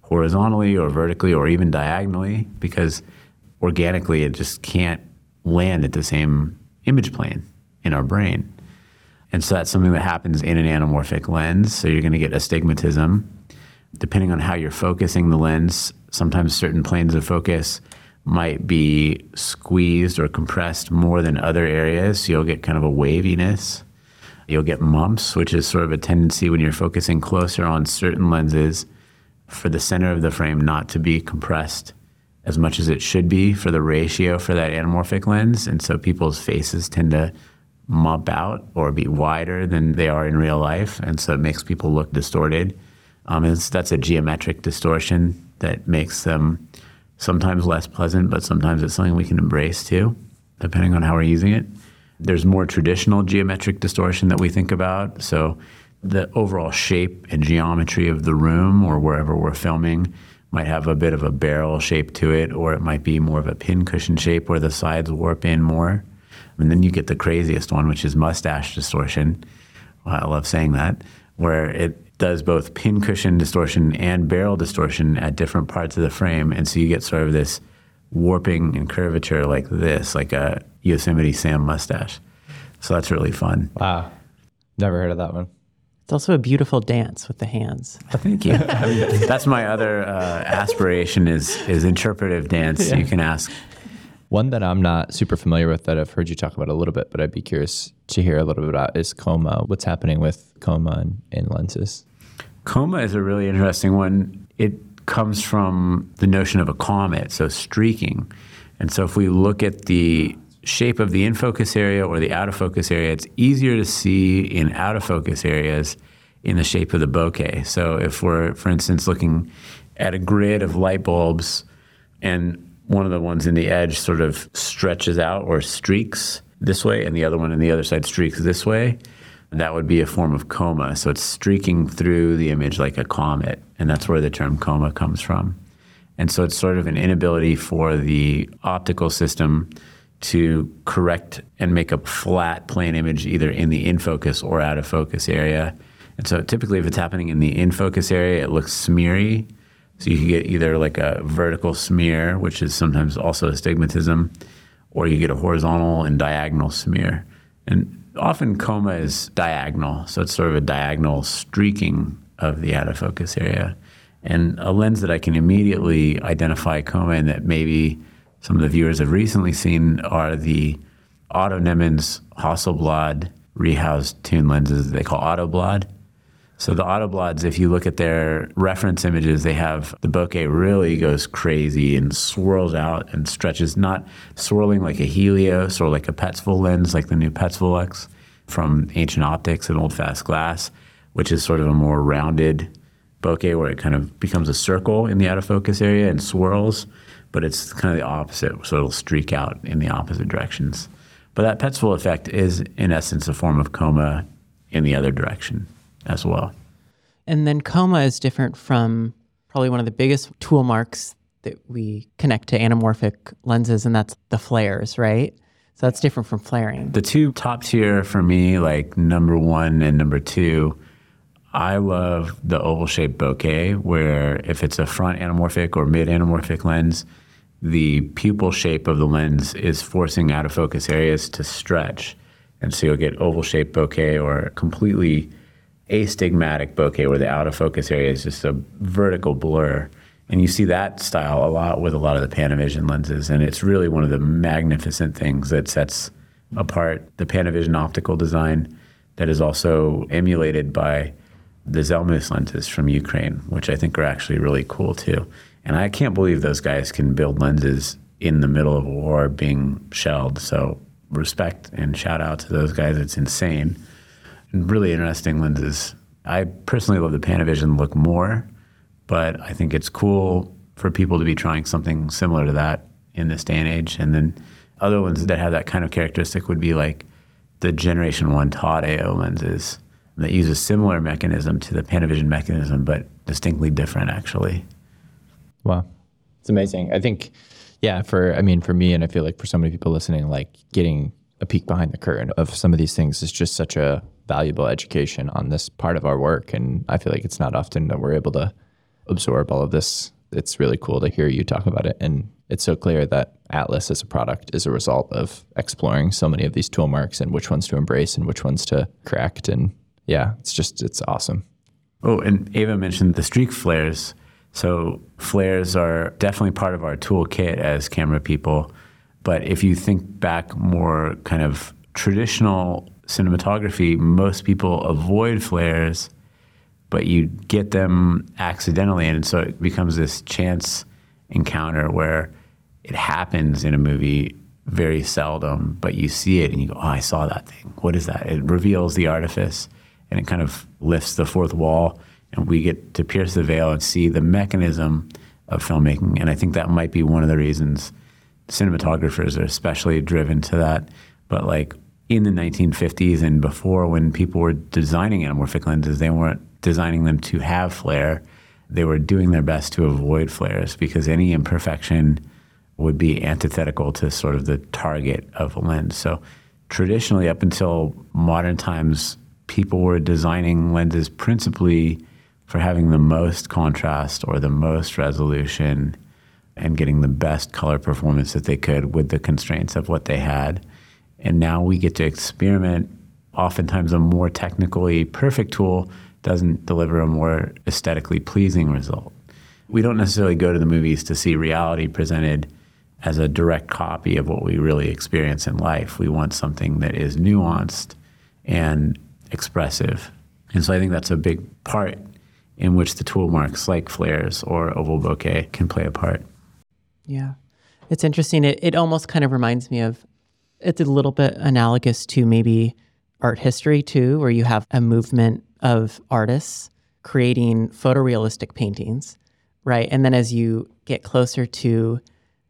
horizontally or vertically or even diagonally because organically it just can't land at the same image plane in our brain. And so that's something that happens in an anamorphic lens. So you're going to get astigmatism. Depending on how you're focusing the lens, sometimes certain planes of focus might be squeezed or compressed more than other areas. So you'll get kind of a waviness. You'll get mumps, which is sort of a tendency when you're focusing closer on certain lenses for the center of the frame not to be compressed as much as it should be for the ratio for that anamorphic lens. And so people's faces tend to mop out or be wider than they are in real life. And so it makes people look distorted. Um, that's a geometric distortion that makes them sometimes less pleasant, but sometimes it's something we can embrace too, depending on how we're using it. There's more traditional geometric distortion that we think about. So the overall shape and geometry of the room or wherever we're filming might have a bit of a barrel shape to it, or it might be more of a pincushion shape where the sides warp in more. And then you get the craziest one, which is mustache distortion. Well, I love saying that, where it does both pincushion distortion and barrel distortion at different parts of the frame. And so you get sort of this warping and curvature like this, like a Yosemite Sam mustache. So that's really fun. Wow. Never heard of that one. It's also a beautiful dance with the hands. thank you. that's my other uh, aspiration is is interpretive dance. Yeah. You can ask one that I'm not super familiar with that I've heard you talk about a little bit, but I'd be curious to hear a little bit about is coma. What's happening with coma and, in lenses? Coma is a really interesting one. It comes from the notion of a comet, so streaking. And so if we look at the shape of the in focus area or the out of focus area, it's easier to see in out of focus areas in the shape of the bokeh. So if we're, for instance, looking at a grid of light bulbs and one of the ones in the edge sort of stretches out or streaks this way, and the other one on the other side streaks this way. That would be a form of coma. So it's streaking through the image like a comet, and that's where the term coma comes from. And so it's sort of an inability for the optical system to correct and make a flat plane image either in the in focus or out of focus area. And so typically, if it's happening in the in focus area, it looks smeary. So you can get either like a vertical smear, which is sometimes also astigmatism, or you get a horizontal and diagonal smear. And often coma is diagonal, so it's sort of a diagonal streaking of the out of focus area. And a lens that I can immediately identify coma in that maybe some of the viewers have recently seen are the Otto Nemenz Hasselblad rehoused Dune lenses they call Ottoblad. So the Ottoblads, if you look at their reference images, they have the bokeh really goes crazy and swirls out and stretches, not swirling like a Helios or like a Petzval lens, like the new Petzval X from Ancient Optics and Old Fast Glass, which is sort of a more rounded bokeh where it kind of becomes a circle in the out of focus area and swirls, but it's kind of the opposite, so it'll streak out in the opposite directions. But that Petzval effect is, in essence, a form of coma in the other direction as well. And then coma is different from probably one of the biggest tool marks that we connect to anamorphic lenses, and that's the flares, right? So that's different from flaring. The two top tier for me, like number one and number two, I love the oval shaped bokeh, where if it's a front anamorphic or mid anamorphic lens, the pupil shape of the lens is forcing out of focus areas to stretch. And so you'll get oval shaped bokeh or completely astigmatic bokeh where the out of focus area is just a vertical blur. And you see that style a lot with a lot of the Panavision lenses. And it's really one of the magnificent things that sets apart the Panavision optical design that is also emulated by the Xelmus lenses from Ukraine, which I think are actually really cool too. And I can't believe those guys can build lenses in the middle of a war being shelled. So respect and shout out to those guys. It's insane. Really interesting lenses. I personally love the Panavision look more, but I think it's cool for people to be trying something similar to that in this day and age. And then other ones that have that kind of characteristic would be like the Generation 1 Todd AO lenses that use a similar mechanism to the Panavision mechanism, but distinctly different actually. Wow. It's amazing. I think, yeah, for, I mean, for me, and I feel like for so many people listening, like getting a peek behind the curtain of some of these things is just such a valuable education on this part of our work. And I feel like it's not often that we're able to absorb all of this. It's really cool to hear you talk about it. And it's so clear that Atlas as a product is a result of exploring so many of these tool marks and which ones to embrace and which ones to correct. And yeah, it's just, it's awesome. Oh, and Ava mentioned the streak flares. So flares are definitely part of our toolkit as camera people. But if you think back more kind of traditional cinematography, most people avoid flares, but you get them accidentally. And so it becomes this chance encounter where it happens in a movie very seldom, but you see it and you go, oh, I saw that thing. What is that? It reveals the artifice and it kind of lifts the fourth wall and we get to pierce the veil and see the mechanism of filmmaking. And I think that might be one of the reasons cinematographers are especially driven to that. But like in the 1950s and before, when people were designing anamorphic lenses, they weren't designing them to have flare. They were doing their best to avoid flares because any imperfection would be antithetical to sort of the target of a lens. So traditionally, up until modern times, people were designing lenses principally for having the most contrast or the most resolution and getting the best color performance that they could with the constraints of what they had. And now we get to experiment. Oftentimes, a more technically perfect tool doesn't deliver a more aesthetically pleasing result. We don't necessarily go to the movies to see reality presented as a direct copy of what we really experience in life. We want something that is nuanced and expressive. And so I think that's a big part in which the tool marks like flares or oval bokeh can play a part. Yeah. It's interesting. It, it almost kind of reminds me of, it's a little bit analogous to maybe art history too, where you have a movement of artists creating photorealistic paintings, right? And then as you get closer to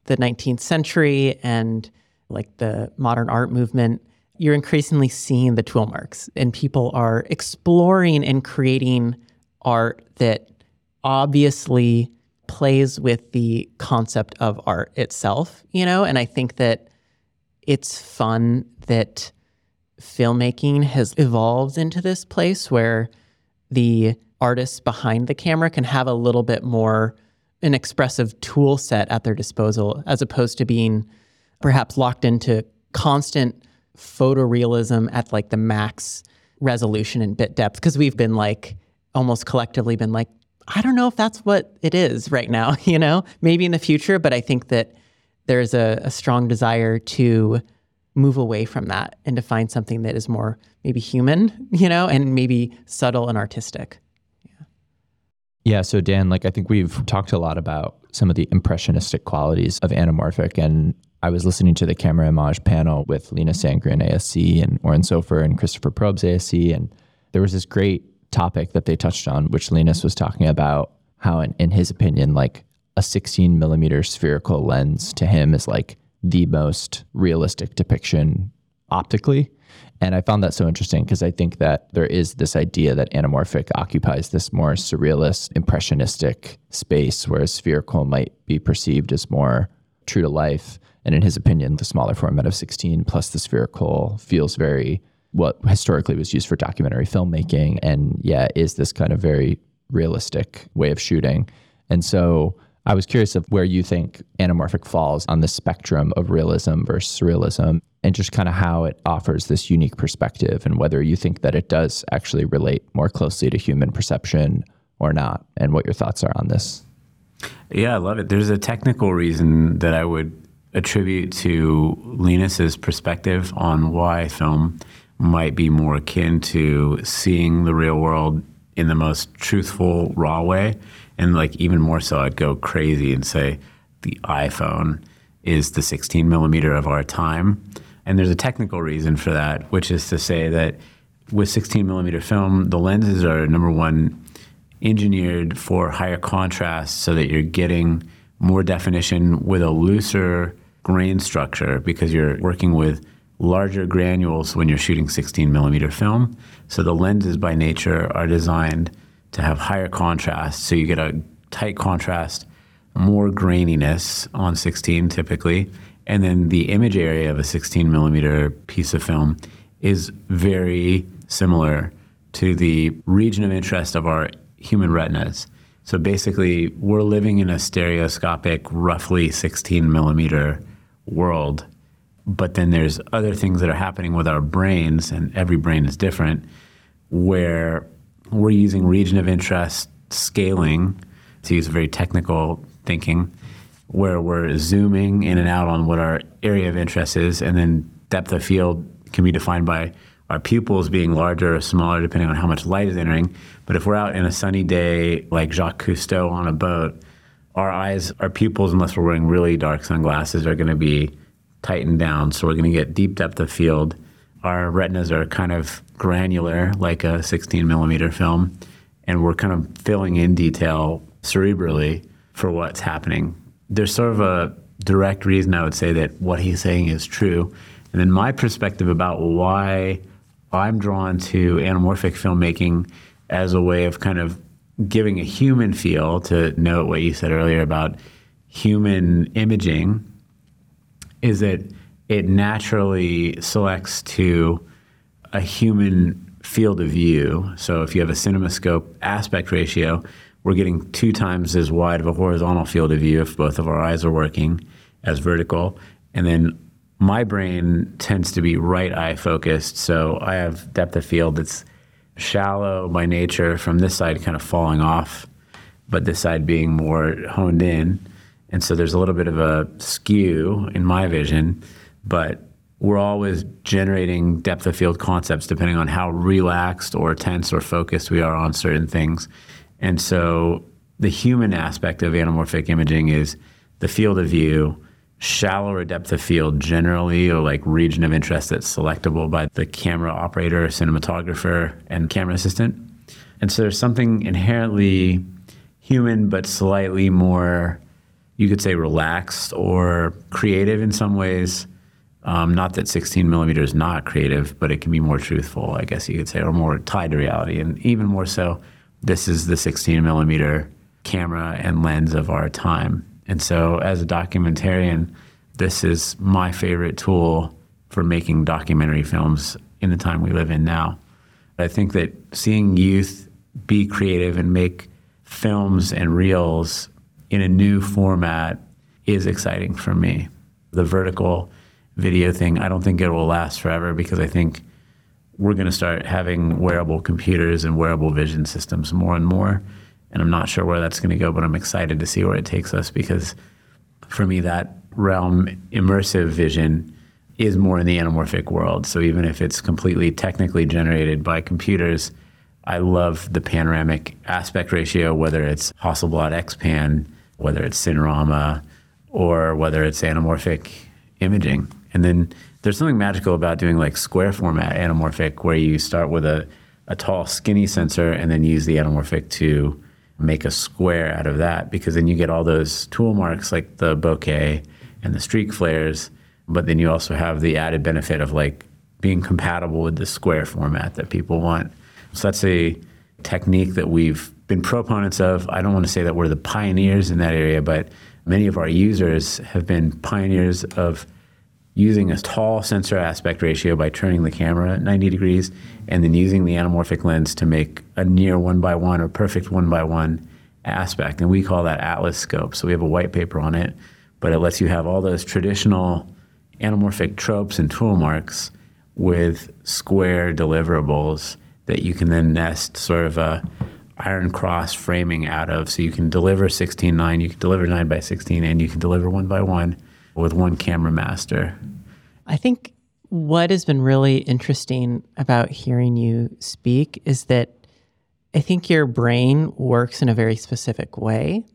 the 19th century and like the modern art movement, you're increasingly seeing the tool marks and people are exploring and creating art that obviously plays with the concept of art itself, you know? And I think that it's fun that filmmaking has evolved into this place where the artists behind the camera can have a little bit more an expressive tool set at their disposal as opposed to being perhaps locked into constant photorealism at like the max resolution and bit depth because we've been like almost collectively been like I don't know if that's what it is right now, you know? Maybe in the future, but I think that there's a, a strong desire to move away from that and to find something that is more maybe human, you know, and maybe subtle and artistic. Yeah. Yeah. So, Dan, like, I think we've talked a lot about some of the impressionistic qualities of anamorphic. And I was listening to the Camerimage panel with Linus Sandgren, ASC, and Oren Soffer and Christopher Probst, ASC. And there was this great topic that they touched on, which Linus was talking about how, in, in his opinion, like a 16 millimeter spherical lens to him is like the most realistic depiction optically. And I found that so interesting because I think that there is this idea that anamorphic occupies this more surrealist, impressionistic space, whereas spherical might be perceived as more true to life. And in his opinion, the smaller format of 16 plus the spherical feels very what historically was used for documentary filmmaking. And yeah, is this kind of very realistic way of shooting. And so I was curious of where you think anamorphic falls on the spectrum of realism versus surrealism and just kind of how it offers this unique perspective and whether you think that it does actually relate more closely to human perception or not and what your thoughts are on this. Yeah, I love it. There's a technical reason that I would attribute to Linus's perspective on why film might be more akin to seeing the real world in the most truthful, raw way and like even more so, I'd go crazy and say the iPhone is the 16 millimeter of our time. And there's a technical reason for that, which is to say that with 16 millimeter film, the lenses are number one engineered for higher contrast so that you're getting more definition with a looser grain structure because you're working with larger granules when you're shooting 16 millimeter film. So the lenses by nature are designed to have higher contrast. So you get a tight contrast, more graininess on 16 typically. And then the image area of a 16 millimeter piece of film is very similar to the region of interest of our human retinas. So basically, we're living in a stereoscopic, roughly 16 millimeter world. But then there's other things that are happening with our brains, and every brain is different, where we're using region of interest scaling to use very technical thinking, where we're zooming in and out on what our area of interest is, and then depth of field can be defined by our pupils being larger or smaller depending on how much light is entering. But if we're out in a sunny day like Jacques Cousteau on a boat, our eyes, our pupils, unless we're wearing really dark sunglasses, are going to be tightened down. So we're going to get deep depth of field our retinas are kind of granular, like a 16 millimeter film, and we're kind of filling in detail cerebrally for what's happening. There's sort of a direct reason I would say that what he's saying is true. And then my perspective about why I'm drawn to anamorphic filmmaking as a way of kind of giving a human feel to note what you said earlier about human imaging is that it naturally selects to a human field of view. So if you have a cinemascope aspect ratio, we're getting two times as wide of a horizontal field of view if both of our eyes are working as vertical. And then my brain tends to be right eye focused. So I have depth of field that's shallow by nature from this side kind of falling off, but this side being more honed in. And so there's a little bit of a skew in my vision but we're always generating depth of field concepts depending on how relaxed or tense or focused we are on certain things. And so the human aspect of anamorphic imaging is the field of view, shallower depth of field generally, or like region of interest that's selectable by the camera operator, cinematographer, and camera assistant. And so there's something inherently human, but slightly more, you could say, relaxed or creative in some ways um, not that 16 millimeter is not creative, but it can be more truthful, I guess you could say, or more tied to reality. And even more so, this is the 16 millimeter camera and lens of our time. And so, as a documentarian, this is my favorite tool for making documentary films in the time we live in now. I think that seeing youth be creative and make films and reels in a new format is exciting for me. The vertical video thing, I don't think it will last forever because I think we're going to start having wearable computers and wearable vision systems more and more. And I'm not sure where that's going to go, but I'm excited to see where it takes us because for me, that realm, immersive vision, is more in the anamorphic world. So even if it's completely technically generated by computers, I love the panoramic aspect ratio, whether it's Hasselblad X-Pan, whether it's Cinerama, or whether it's anamorphic imaging. And then there's something magical about doing like square format anamorphic, where you start with a, a tall, skinny sensor and then use the anamorphic to make a square out of that, because then you get all those tool marks like the bokeh and the streak flares but then you also have the added benefit of like being compatible with the square format that people want. So that's a technique that we've been proponents of. I don't want to say that we're the pioneers in that area, but many of our users have been pioneers of using a tall sensor aspect ratio by turning the camera 90 degrees and then using the anamorphic lens to make a near one by one or perfect one by one aspect. And we call that Atlas scope. So we have a white paper on it, but it lets you have all those traditional anamorphic tropes and tool marks with square deliverables that you can then nest sort of a iron cross framing out of. So you can deliver 16.9, you can deliver 9 by 16, and you can deliver one by one with one camera master. I think what has been really interesting about hearing you speak is that I think your brain works in a very specific way.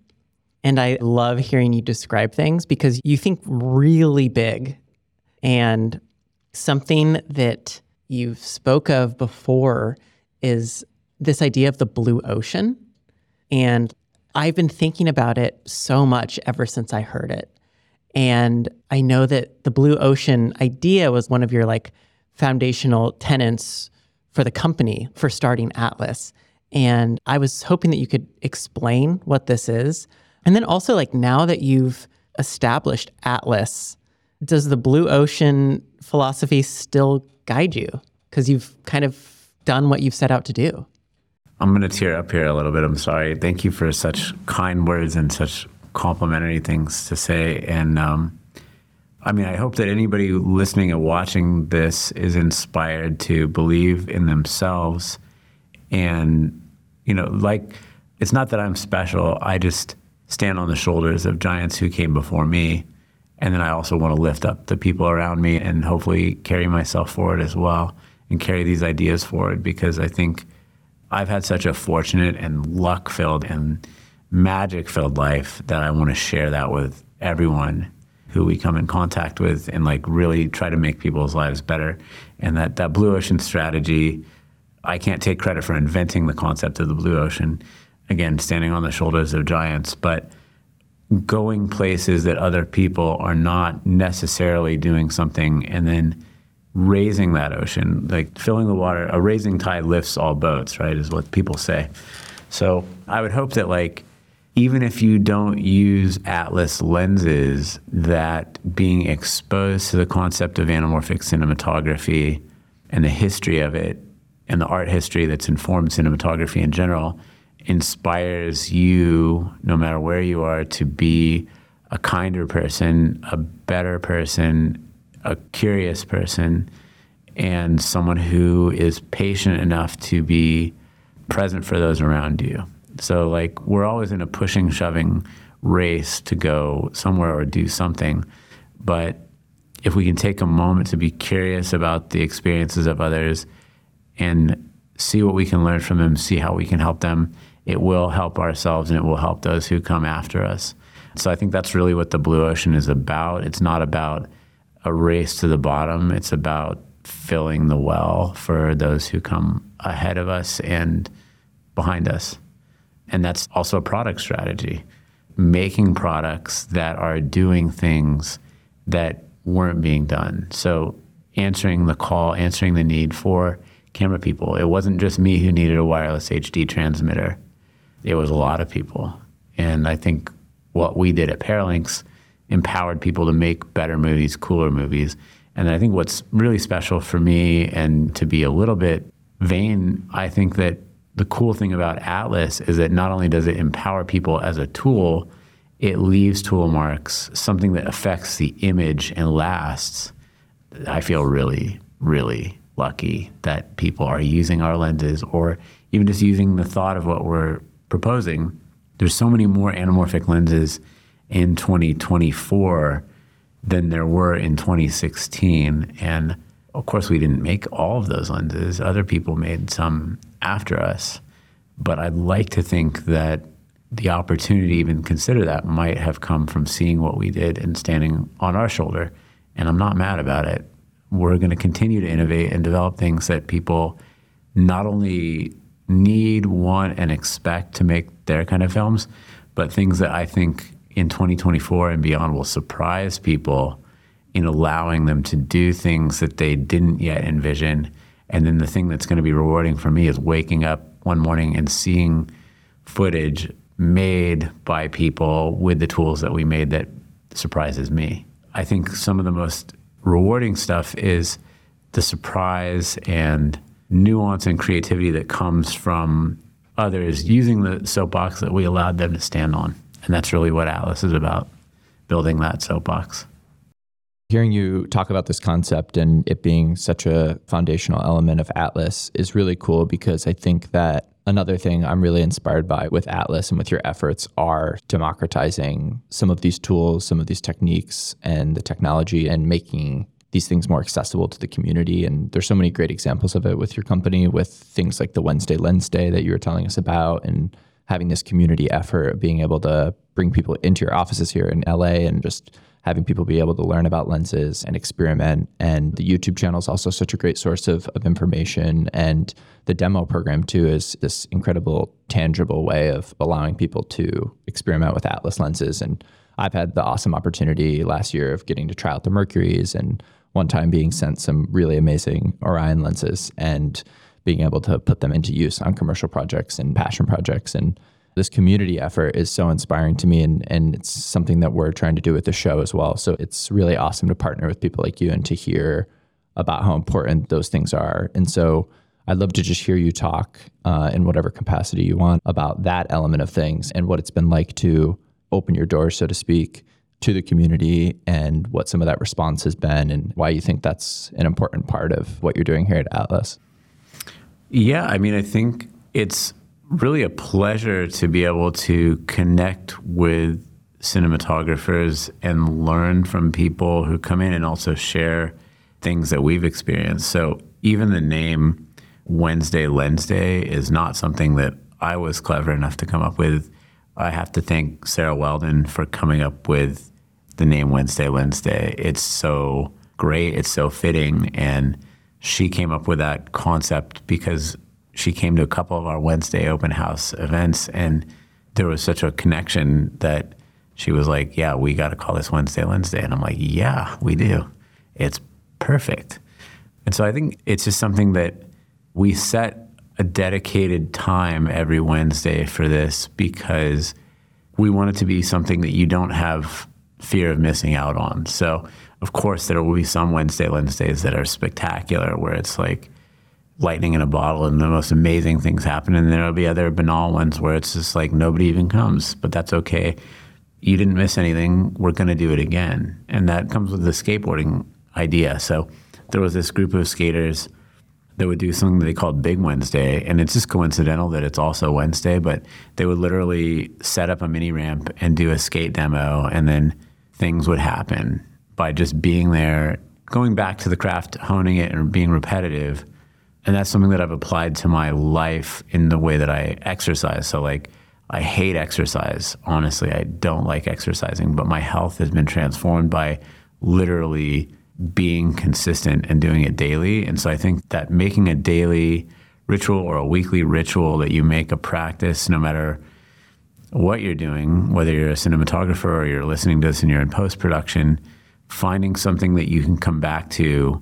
And I love hearing you describe things because you think really big and something that you've spoke of before is this idea of the blue ocean. And I've been thinking about it so much ever since I heard it. And I know that the blue ocean idea was one of your like foundational tenants for the company for starting Atlas. And I was hoping that you could explain what this is. And then also like now that you've established Atlas does the blue ocean philosophy still guide you? Because you've kind of done what you've set out to do. I'm going to tear up here a little bit. I'm sorry. Thank you for such kind words and such complimentary things to say. And um, I mean, I hope that anybody listening and watching this is inspired to believe in themselves. And, you know, like, it's not that I'm special. I just stand on the shoulders of giants who came before me. And then I also want to lift up the people around me and hopefully carry myself forward as well and carry these ideas forward because I think I've had such a fortunate and luck filled and magic filled life that I want to share that with everyone who we come in contact with and like really try to make people's lives better. And that, that blue ocean strategy, I can't take credit for inventing the concept of the blue ocean. Again, standing on the shoulders of giants, but going places that other people are not necessarily doing something and then raising that ocean, like filling the water. A raising tide lifts all boats, right? Is what people say. So I would hope that like even if you don't use Atlas lenses, that being exposed to the concept of anamorphic cinematography and the history of it and the art history that's informed cinematography in general inspires you, no matter where you are, to be a kinder person, a better person, a curious person, and someone who is patient enough to be present for those around you. So, like, we're always in a pushing, shoving race to go somewhere or do something. But if we can take a moment to be curious about the experiences of others and see what we can learn from them, see how we can help them, it will help ourselves and it will help those who come after us. So I think that's really what the blue ocean is about. It's not about a race to the bottom, it's about filling the well for those who come ahead of us and behind us. And that's also a product strategy, making products that are doing things that weren't being done. So answering the call, answering the need for camera people. It wasn't just me who needed a wireless HD transmitter it was a lot of people. And I think what we did at Paralinx empowered people to make better movies, cooler movies. And I think what's really special for me, and to be a little bit vain, I think that the cool thing about Atlas is that not only does it empower people as a tool, it leaves tool marks, something that affects the image and lasts. I feel really, really lucky that people are using our lenses or even just using the thought of what we're proposing. There's so many more anamorphic lenses in 2024 than there were in 2016. And of course, we didn't make all of those lenses. Other people made some after us. But I'd like to think that the opportunity to even consider that might have come from seeing what we did and standing on our shoulder. And I'm not mad about it. We're going to continue to innovate and develop things that people not only need, want, and expect to make their kind of films, but things that I think in 2024 and beyond will surprise people in allowing them to do things that they didn't yet envision. And then the thing that's going to be rewarding for me is waking up one morning and seeing footage made by people with the tools that we made that surprises me. I think some of the most rewarding stuff is the surprise and nuance and creativity that comes from others using the soapbox that we allowed them to stand on. And that's really what Atlas is about building that soapbox. Hearing you talk about this concept and it being such a foundational element of Atlas is really cool because I think that another thing I'm really inspired by with Atlas and with your efforts are democratizing some of these tools, some of these techniques, and the technology and making these things more accessible to the community. And there's so many great examples of it with your company, with things like the Wednesday Lens Day that you were telling us about, and having this community effort, being able to bring people into your offices here in LA and just having people be able to learn about lenses and experiment. And the YouTube channel is also such a great source of, of information. And the demo program, too, is this incredible, tangible way of allowing people to experiment with Atlas lenses. And I've had the awesome opportunity last year of getting to try out the Mercuries and one time being sent some really amazing Orion lenses and being able to put them into use on commercial projects and passion projects. And this community effort is so inspiring to me and, and it's something that we're trying to do with the show as well so it's really awesome to partner with people like you and to hear about how important those things are and so i'd love to just hear you talk uh, in whatever capacity you want about that element of things and what it's been like to open your doors so to speak to the community and what some of that response has been and why you think that's an important part of what you're doing here at atlas yeah i mean i think it's really a pleasure to be able to connect with cinematographers and learn from people who come in and also share things that we've experienced. So even the name Wednesday Lens Day is not something that I was clever enough to come up with. I have to thank Sarah Weldon for coming up with the name Wednesday Wednesday. It's so great, it's so fitting, and she came up with that concept because she came to a couple of our Wednesday open house events, and there was such a connection that she was like, "Yeah, we got to call this Wednesday Wednesday," and I'm like, "Yeah, we do. It's perfect." And so I think it's just something that we set a dedicated time every Wednesday for this because we want it to be something that you don't have fear of missing out on. So, of course, there will be some Wednesday Wednesdays that are spectacular where it's like lightning in a bottle and the most amazing things happen. And there'll be other banal ones where it's just like nobody even comes, but that's okay. You didn't miss anything. We're going to do it again. And that comes with the skateboarding idea. So there was this group of skaters that would do something that they called Big Wednesday. And it's just coincidental that it's also Wednesday, but they would literally set up a mini ramp and do a skate demo. And then things would happen by just being there, going back to the craft, honing it, and being repetitive and that's something that I've applied to my life in the way that I exercise. So like I hate exercise. Honestly, I don't like exercising, but my health has been transformed by literally being consistent and doing it daily. And so I think that making a daily ritual or a weekly ritual that you make a practice no matter what you're doing, whether you're a cinematographer or you're listening to this and you're in post production, finding something that you can come back to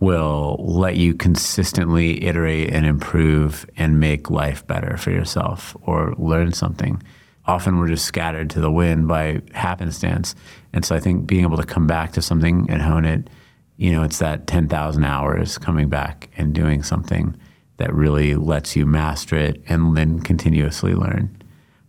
will let you consistently iterate and improve and make life better for yourself or learn something. Often we're just scattered to the wind by happenstance. And so I think being able to come back to something and hone it, you know, it's that 10,000 hours coming back and doing something that really lets you master it and then continuously learn.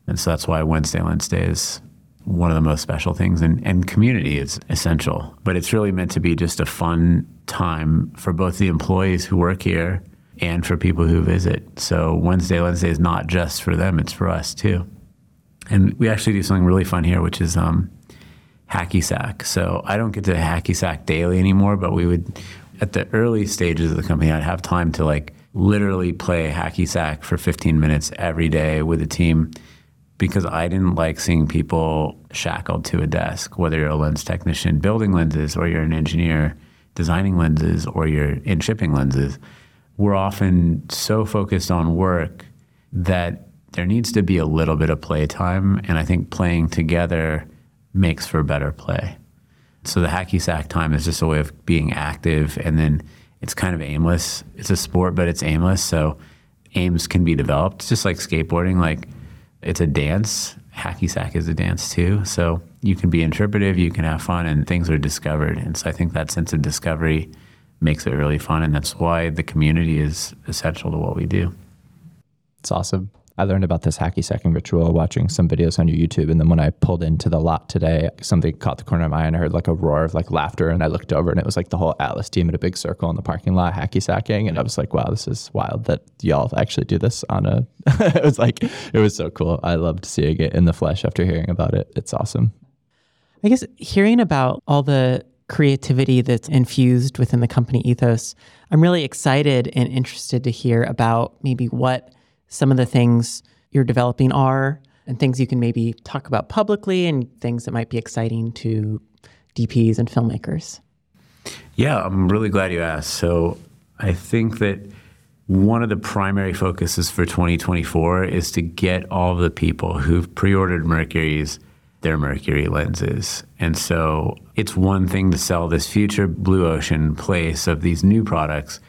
And so that's why Wednesday Wednesday is one of the most special things. And, and community is essential. But it's really meant to be just a fun time for both the employees who work here and for people who visit. So Wednesday Wednesday is not just for them, it's for us too. And we actually do something really fun here, which is um, hacky sack. So I don't get to hacky sack daily anymore, but we would, at the early stages of the company, I'd have time to like literally play hacky sack for 15 minutes every day with the team because I didn't like seeing people shackled to a desk, whether you're a lens technician building lenses or you're an engineer designing lenses or you're in shipping lenses. We're often so focused on work that there needs to be a little bit of playtime. And I think playing together makes for better play. So the hacky sack time is just a way of being active and then it's kind of aimless. It's a sport, but it's aimless. So aims can be developed. Just like skateboarding. Like it's a dance. Hacky sack is a dance too. So you can be interpretive, you can have fun, and things are discovered. And so I think that sense of discovery makes it really fun. And that's why the community is essential to what we do. It's awesome. I learned about this hacky sacking ritual watching some videos on your YouTube. And then when I pulled into the lot today, something caught the corner of my eye and I heard like a roar of like laughter. And I looked over and it was like the whole Atlas team in a big circle in the parking lot hacky sacking. And I was like, wow, this is wild that y'all actually do this on a. it was like, it was so cool. I loved seeing it in the flesh after hearing about it. It's awesome. I guess hearing about all the creativity that's infused within the company ethos, I'm really excited and interested to hear about maybe what some of the things you're developing are and things you can maybe talk about publicly and things that might be exciting to DPs and filmmakers? Yeah, I'm really glad you asked. So I think that one of the primary focuses for 2024 is to get all the people who've pre-ordered Mercury's their Mercury lenses. And so it's one thing to sell this future blue ocean place of these new products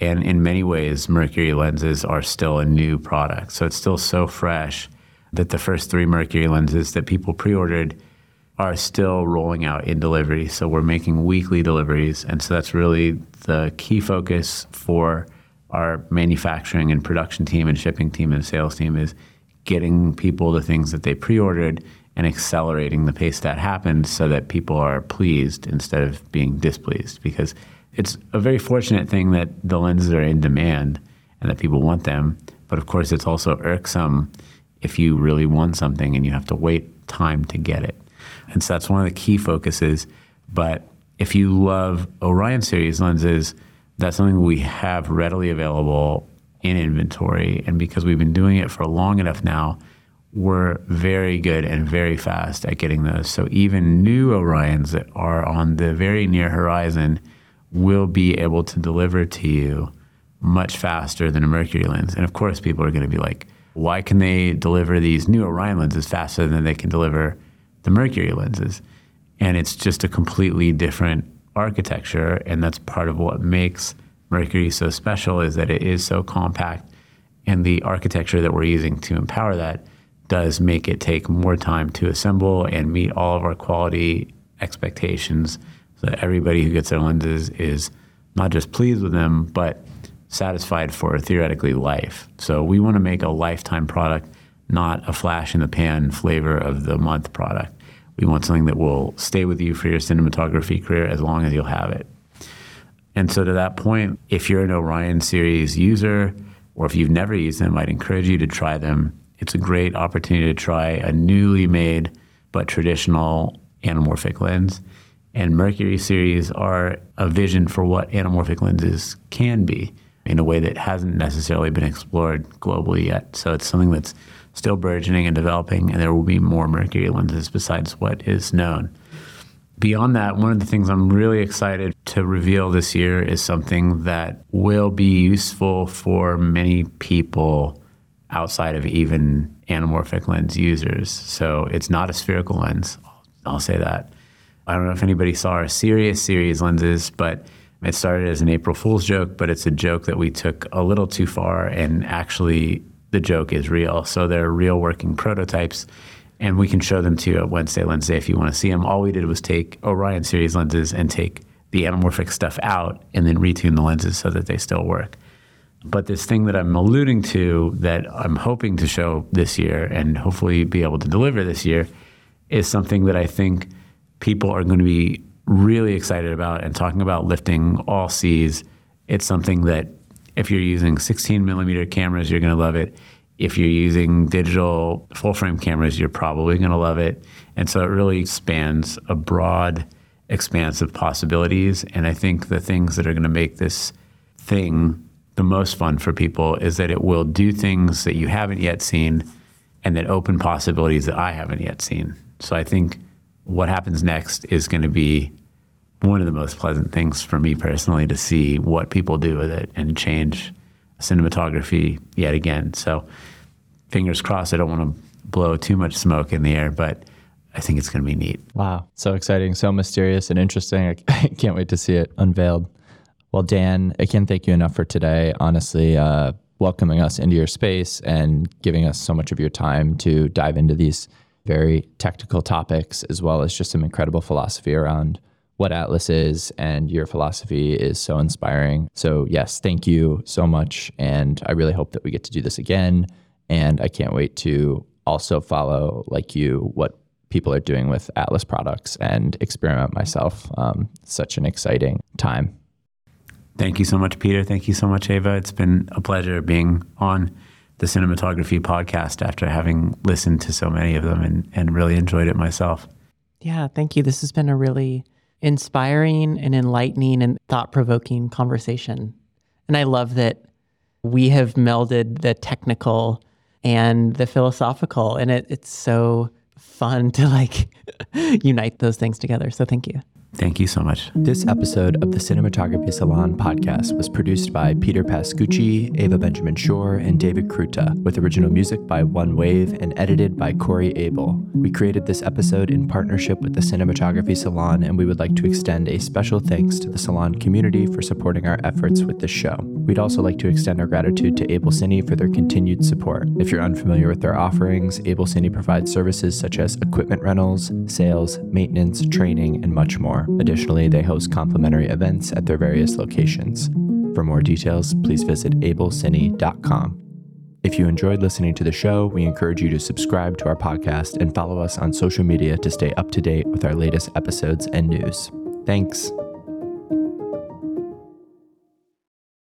and in many ways, Mercury lenses are still a new product. So it's still so fresh that the first three Mercury lenses that people pre ordered are still rolling out in delivery. So we're making weekly deliveries. And so that's really the key focus for our manufacturing and production team and shipping team and sales team is getting people the things that they pre ordered and accelerating the pace that happens so that people are pleased instead of being displeased. Because it's a very fortunate thing that the lenses are in demand and that people want them. But of course, it's also irksome if you really want something and you have to wait time to get it. And so that's one of the key focuses. But if you love Orion series lenses, that's something we have readily available in inventory. And because we've been doing it for long enough now, we're very good and very fast at getting those. So even new Orions that are on the very near horizon will be able to deliver to you much faster than a mercury lens. And of course, people are going to be like, why can they deliver these new Orion lenses faster than they can deliver the mercury lenses? And it's just a completely different architecture. And that's part of what makes Mercury so special is that it is so compact. And the architecture that we're using to empower that does make it take more time to assemble and meet all of our quality expectations that everybody who gets their lenses is not just pleased with them, but satisfied for theoretically life. So we want to make a lifetime product, not a flash in the pan flavor of the month product. We want something that will stay with you for your cinematography career as long as you'll have it. And so to that point, if you're an Orion series user, or if you've never used them, I'd encourage you to try them. It's a great opportunity to try a newly made but traditional anamorphic lens and Mercury series are a vision for what anamorphic lenses can be in a way that hasn't necessarily been explored globally yet. So it's something that's still burgeoning and developing, and there will be more Mercury lenses besides what is known. Beyond that, one of the things I'm really excited to reveal this year is something that will be useful for many people outside of even anamorphic lens users. So it's not a spherical lens, I'll say that. I don't know if anybody saw our Sirius series lenses, but it started as an April Fool's joke, but it's a joke that we took a little too far, and actually the joke is real. So they're real working prototypes, and we can show them to you at Wednesday Lens Day if you want to see them. All we did was take Orion series lenses and take the anamorphic stuff out and then retune the lenses so that they still work. But this thing that I'm alluding to that I'm hoping to show this year and hopefully be able to deliver this year is something that I think people are going to be really excited about and talking about lifting all seas. It's something that if you're using 16 millimeter cameras, you're going to love it. If you're using digital full frame cameras, you're probably going to love it. And so it really spans a broad expanse of possibilities. And I think the things that are going to make this thing the most fun for people is that it will do things that you haven't yet seen and that open possibilities that I haven't yet seen. So I think what happens next is going to be one of the most pleasant things for me personally to see what people do with it and change cinematography yet again. So fingers crossed, I don't want to blow too much smoke in the air, but I think it's going to be neat. Wow. So exciting, so mysterious and interesting. I can't wait to see it unveiled. Well, Dan, I can't thank you enough for today. Honestly, uh, welcoming us into your space and giving us so much of your time to dive into these very technical topics, as well as just some incredible philosophy around what Atlas is. And your philosophy is so inspiring. So, yes, thank you so much. And I really hope that we get to do this again. And I can't wait to also follow, like you, what people are doing with Atlas products and experiment myself. Um, such an exciting time. Thank you so much, Peter. Thank you so much, Ava. It's been a pleasure being on the cinematography podcast after having listened to so many of them and, and really enjoyed it myself. Yeah, thank you. This has been a really inspiring and enlightening and thought provoking conversation. And I love that we have melded the technical and the philosophical, and it, it's so fun to like unite those things together. So thank you. Thank you so much. This episode of the Cinematography Salon podcast was produced by Peter Pascucci, Ava Benjamin Shore, and David Kruta, with original music by One Wave and edited by Corey Abel. We created this episode in partnership with the Cinematography Salon, and we would like to extend a special thanks to the salon community for supporting our efforts with this show. We'd also like to extend our gratitude to AbelCine for their continued support. If you're unfamiliar with their offerings, AbelCine provides services such as equipment rentals, sales, maintenance, training, and much Additionally, they host complimentary events at their various locations. For more details, please visit abelcine.com. If you enjoyed listening to the show, we encourage you to subscribe to our podcast and follow us on social media to stay up to date with our latest episodes and news. Thanks.